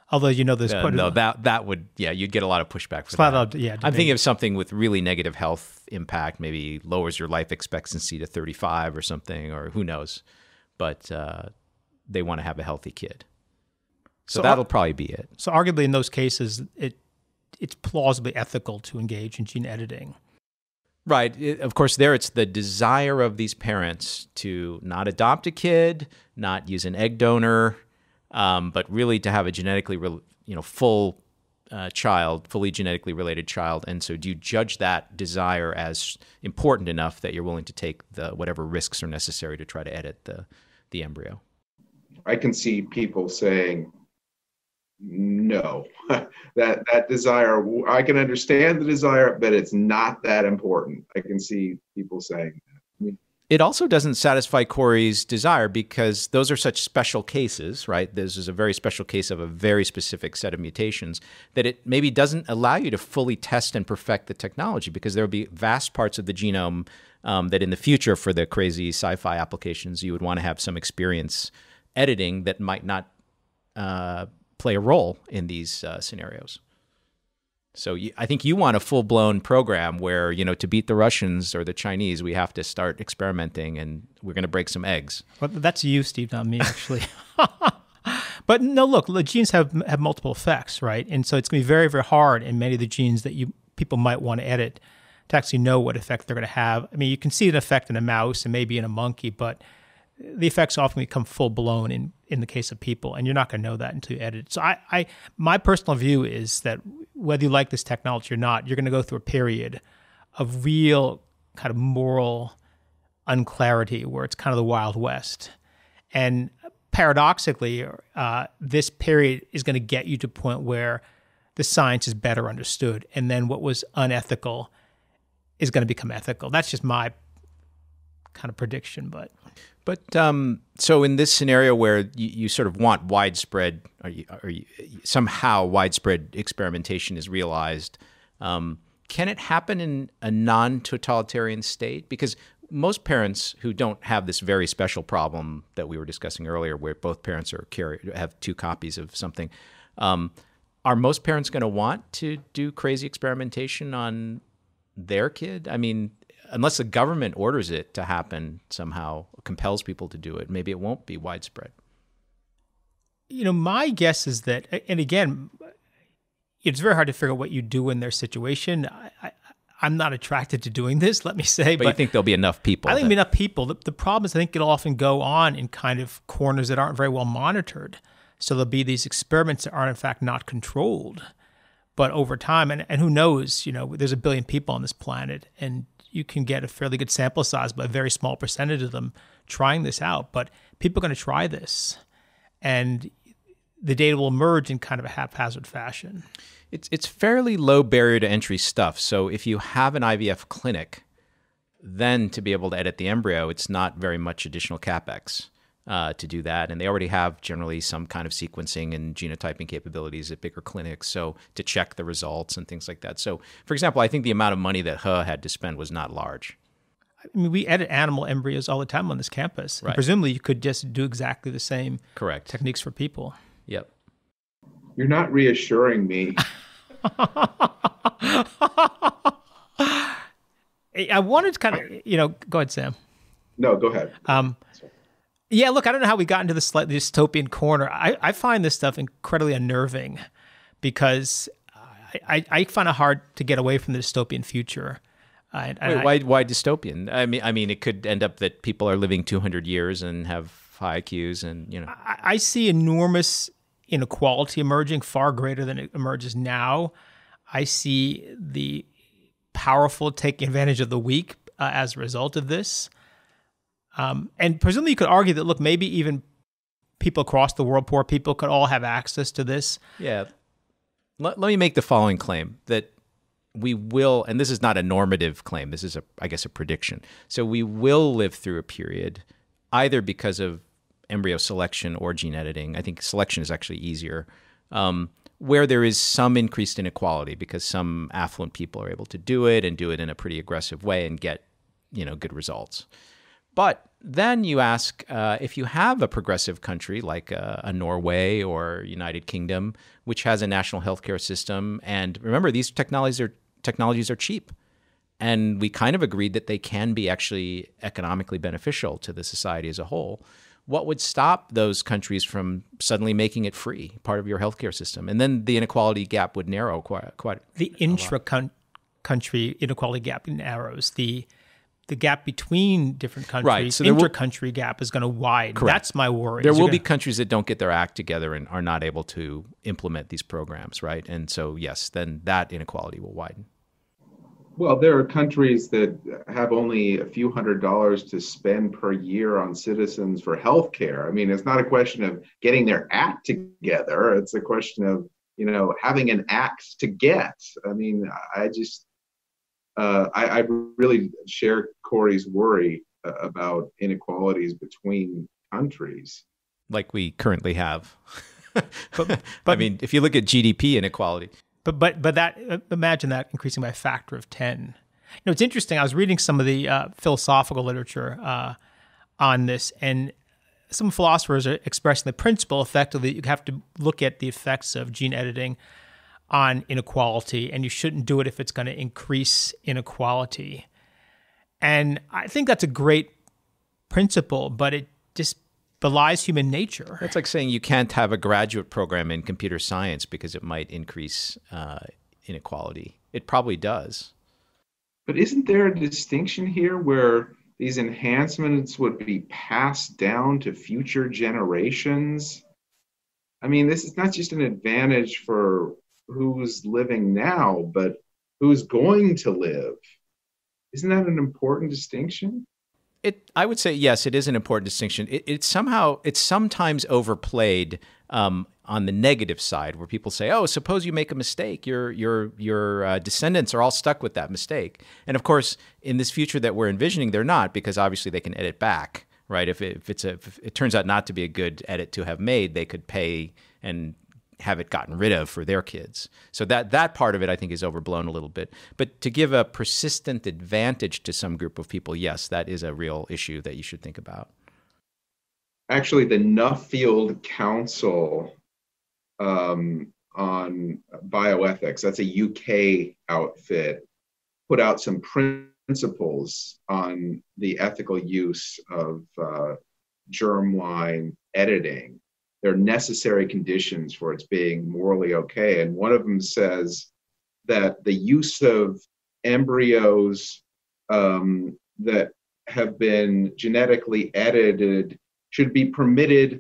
Although you know there's uh, quite no a, that that would yeah you'd get a lot of pushback for that. Out, yeah, I'm thinking of something with really negative health impact, maybe lowers your life expectancy to 35 or something, or who knows. But uh, they want to have a healthy kid, so, so that'll ar- probably be it. So arguably in those cases, it it's plausibly ethical to engage in gene editing. Right. It, of course, there it's the desire of these parents to not adopt a kid, not use an egg donor, um, but really to have a genetically, re- you know, full uh, child, fully genetically related child. And so, do you judge that desire as important enough that you're willing to take the whatever risks are necessary to try to edit the the embryo? I can see people saying, no that that desire i can understand the desire but it's not that important i can see people saying it also doesn't satisfy Corey's desire because those are such special cases, right? This is a very special case of a very specific set of mutations that it maybe doesn't allow you to fully test and perfect the technology because there will be vast parts of the genome um, that in the future, for the crazy sci fi applications, you would want to have some experience editing that might not uh, play a role in these uh, scenarios. So you, I think you want a full blown program where you know to beat the Russians or the Chinese, we have to start experimenting, and we're going to break some eggs. Well, that's you, Steve, not me, actually. but no, look, the genes have have multiple effects, right? And so it's going to be very, very hard in many of the genes that you people might want to edit to actually know what effect they're going to have. I mean, you can see an effect in a mouse and maybe in a monkey, but the effects often become full blown in in the case of people, and you're not going to know that until you edit. So I, I my personal view is that whether you like this technology or not, you're going to go through a period of real kind of moral unclarity where it's kind of the wild west, and paradoxically, uh, this period is going to get you to a point where the science is better understood, and then what was unethical is going to become ethical. That's just my kind of prediction, but. But um, so in this scenario where you, you sort of want widespread, or, you, or you, somehow widespread experimentation is realized, um, can it happen in a non-totalitarian state? Because most parents who don't have this very special problem that we were discussing earlier, where both parents are carry, have two copies of something, um, are most parents going to want to do crazy experimentation on their kid? I mean, unless the government orders it to happen somehow, compels people to do it, maybe it won't be widespread. You know, my guess is that, and again, it's very hard to figure out what you do in their situation. I, am not attracted to doing this, let me say. But, but you think there'll be enough people? I think that... enough people. The, the problem is, I think it'll often go on in kind of corners that aren't very well monitored. So there'll be these experiments that aren't, in fact, not controlled. But over time, and, and who knows, you know, there's a billion people on this planet, and you can get a fairly good sample size, but a very small percentage of them trying this out. But people are going to try this, and the data will emerge in kind of a haphazard fashion. It's it's fairly low barrier to entry stuff. So if you have an IVF clinic, then to be able to edit the embryo, it's not very much additional capex uh, to do that. And they already have generally some kind of sequencing and genotyping capabilities at bigger clinics. So to check the results and things like that. So, for example, I think the amount of money that He had to spend was not large. I mean, we edit animal embryos all the time on this campus. Right. presumably, you could just do exactly the same correct techniques for people. Yep. You're not reassuring me. I wanted to kind of, you know, go ahead, Sam. No, go ahead. Um, yeah, look, I don't know how we got into the slightly dystopian corner. I, I find this stuff incredibly unnerving because I, I, find it hard to get away from the dystopian future. I, Wait, why, why dystopian? I mean, I mean, it could end up that people are living 200 years and have high IQs, and you know. I, I see enormous inequality emerging, far greater than it emerges now. I see the powerful taking advantage of the weak uh, as a result of this. Um, and presumably, you could argue that look, maybe even people across the world, poor people, could all have access to this. Yeah. Let, let me make the following claim that we will, and this is not a normative claim. This is a, I guess, a prediction. So we will live through a period, either because of embryo selection or gene editing. I think selection is actually easier. Um, where there is some increased inequality because some affluent people are able to do it and do it in a pretty aggressive way and get, you know, good results. But then you ask uh, if you have a progressive country like uh, a Norway or United Kingdom, which has a national healthcare system, and remember these technologies are technologies are cheap, and we kind of agreed that they can be actually economically beneficial to the society as a whole. What would stop those countries from suddenly making it free, part of your healthcare system, and then the inequality gap would narrow quite quite. The intra country inequality gap narrows. The the gap between different countries, right. so inter-country gap is going to widen. Correct. That's my worry. There will gonna... be countries that don't get their act together and are not able to implement these programs, right? And so, yes, then that inequality will widen. Well, there are countries that have only a few hundred dollars to spend per year on citizens for health care. I mean, it's not a question of getting their act together. It's a question of, you know, having an act to get. I mean, I just uh, I, I, really share Corey's worry uh, about inequalities between countries, like we currently have. but, but, I mean, if you look at GDP inequality, but but but that uh, imagine that increasing by a factor of ten. You know, it's interesting. I was reading some of the uh, philosophical literature uh, on this, and some philosophers are expressing the principle effectively you have to look at the effects of gene editing on inequality, and you shouldn't do it if it's going to increase inequality. And I think that's a great principle, but it just belies human nature. It's like saying you can't have a graduate program in computer science because it might increase uh, inequality. It probably does. But isn't there a distinction here where these enhancements would be passed down to future generations. I mean, this is not just an advantage for who's living now, but who's going to live. Isn't that an important distinction? It, I would say yes, it is an important distinction. It, it somehow it's sometimes overplayed um, on the negative side, where people say, "Oh, suppose you make a mistake, your your your uh, descendants are all stuck with that mistake." And of course, in this future that we're envisioning, they're not because obviously they can edit back, right? If, it, if it's a if it turns out not to be a good edit to have made, they could pay and have it gotten rid of for their kids. So that that part of it I think is overblown a little bit. But to give a persistent advantage to some group of people, yes, that is a real issue that you should think about. Actually, the Nuffield Council um, on bioethics, that's a UK outfit, put out some principles on the ethical use of uh, germline editing they're necessary conditions for its being morally okay. And one of them says that the use of embryos um, that have been genetically edited should be permitted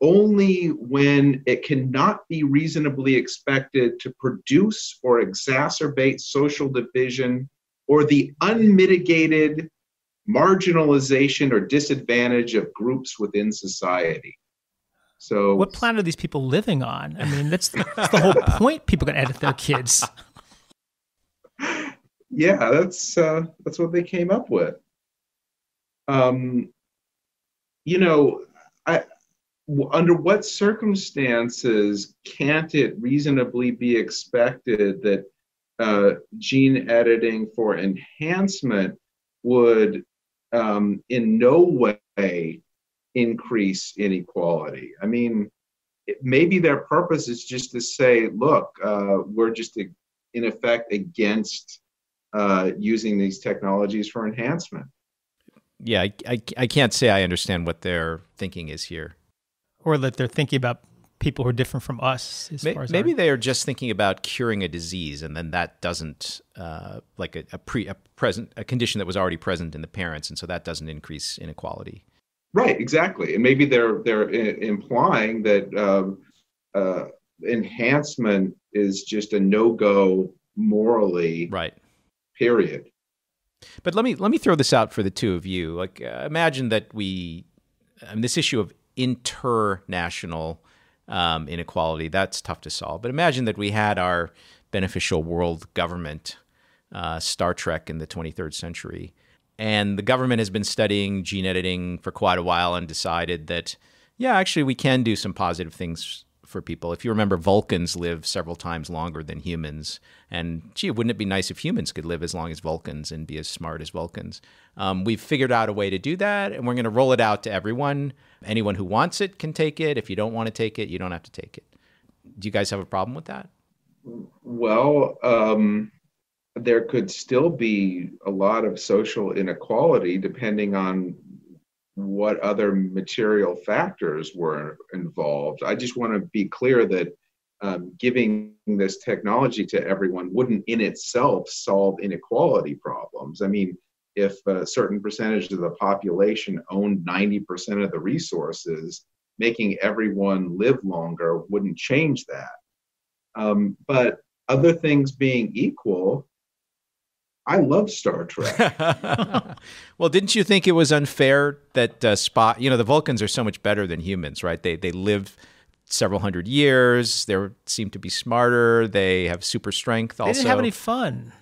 only when it cannot be reasonably expected to produce or exacerbate social division or the unmitigated marginalization or disadvantage of groups within society. So, what planet are these people living on? I mean, that's, that's the whole point. People can edit their kids. Yeah, that's uh, that's what they came up with. Um, you know, I, under what circumstances can't it reasonably be expected that uh, gene editing for enhancement would um, in no way increase inequality. I mean, maybe their purpose is just to say, look, uh, we're just in effect against uh, using these technologies for enhancement. Yeah, I, I, I, can't say I understand what their thinking is here. Or that they're thinking about people who are different from us. maybe our... they are just thinking about curing a disease, and then that doesn't, uh, like a, a pre a present a condition that was already present in the parents, and so that doesn't increase inequality. Right, exactly, and maybe they're they're implying that um, uh, enhancement is just a no go morally. Right. Period. But let me let me throw this out for the two of you. Like, uh, imagine that we, um, this issue of international um, inequality that's tough to solve. But imagine that we had our beneficial world government, uh, Star Trek in the 23rd century, and the government has been studying gene editing for quite a while and decided that, yeah, actually, we can do some positive things for people. If you remember, Vulcans live several times longer than humans. And gee, wouldn't it be nice if humans could live as long as Vulcans and be as smart as Vulcans? Um, we've figured out a way to do that, and we're going to roll it out to everyone. Anyone who wants it can take it. If you don't want to take it, you don't have to take it. Do you guys have a problem with that? Well, um, there could still be a lot of social inequality depending on what other material factors were involved. I just want to be clear that um, giving this technology to everyone wouldn't in itself solve inequality problems. I mean, if a certain percentage of the population owned 90% of the resources, making everyone live longer wouldn't change that. Um, but other things being equal, I love Star Trek. well, didn't you think it was unfair that uh, Spock? You know, the Vulcans are so much better than humans, right? They they live several hundred years. They seem to be smarter. They have super strength. Also, they didn't have any fun.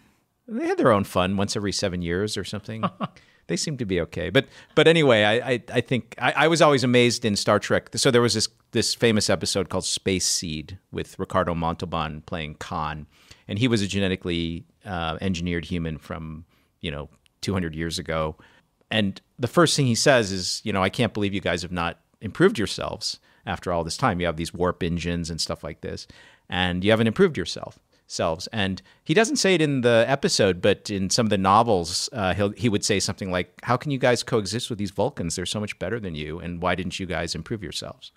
They had their own fun once every seven years or something. they seem to be okay. But but anyway, I I, I think I, I, was always amazed in Star Trek. So there was this this famous episode called Space Seed with Ricardo Montalban playing Khan, and he was a genetically uh, engineered human from you know 200 years ago. And the first thing he says is, you know, I can't believe you guys have not improved yourselves after all this time. You have these warp engines and stuff like this, and you haven't improved yourself selves. And he doesn't say it in the episode, but in some of the novels, uh, he he would say something like, "How can you guys coexist with these Vulcans? They're so much better than you, and why didn't you guys improve yourselves?"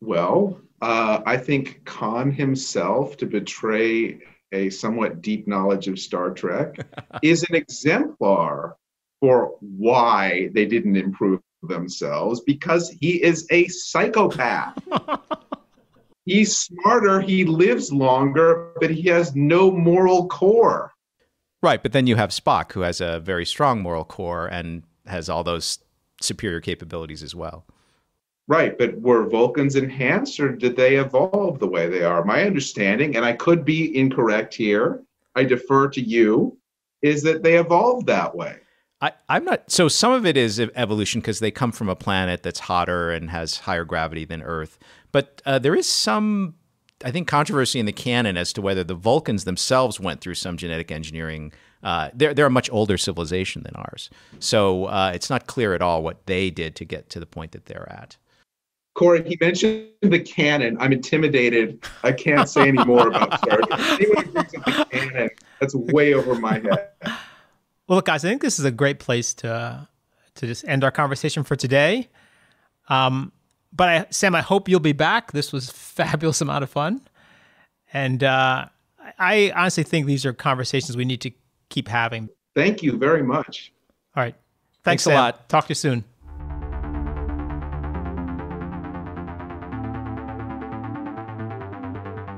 Well, uh, I think Khan himself, to betray a somewhat deep knowledge of Star Trek, is an exemplar for why they didn't improve themselves because he is a psychopath. He's smarter, he lives longer, but he has no moral core. Right, but then you have Spock, who has a very strong moral core and has all those superior capabilities as well. Right, but were Vulcans enhanced or did they evolve the way they are? My understanding, and I could be incorrect here, I defer to you, is that they evolved that way. I, I'm not. So some of it is evolution because they come from a planet that's hotter and has higher gravity than Earth. But uh, there is some, I think, controversy in the canon as to whether the Vulcans themselves went through some genetic engineering. Uh, they're they're a much older civilization than ours, so uh, it's not clear at all what they did to get to the point that they're at. Corey, he mentioned the canon. I'm intimidated. I can't say any more about Star Trek. Anyone who brings up the canon, that's way over my head. Well, look, guys, I think this is a great place to to just end our conversation for today. Um, but I, Sam, I hope you'll be back. This was fabulous amount of fun, and uh, I honestly think these are conversations we need to keep having. Thank you very much. All right, thanks, thanks a lot. Talk to you soon.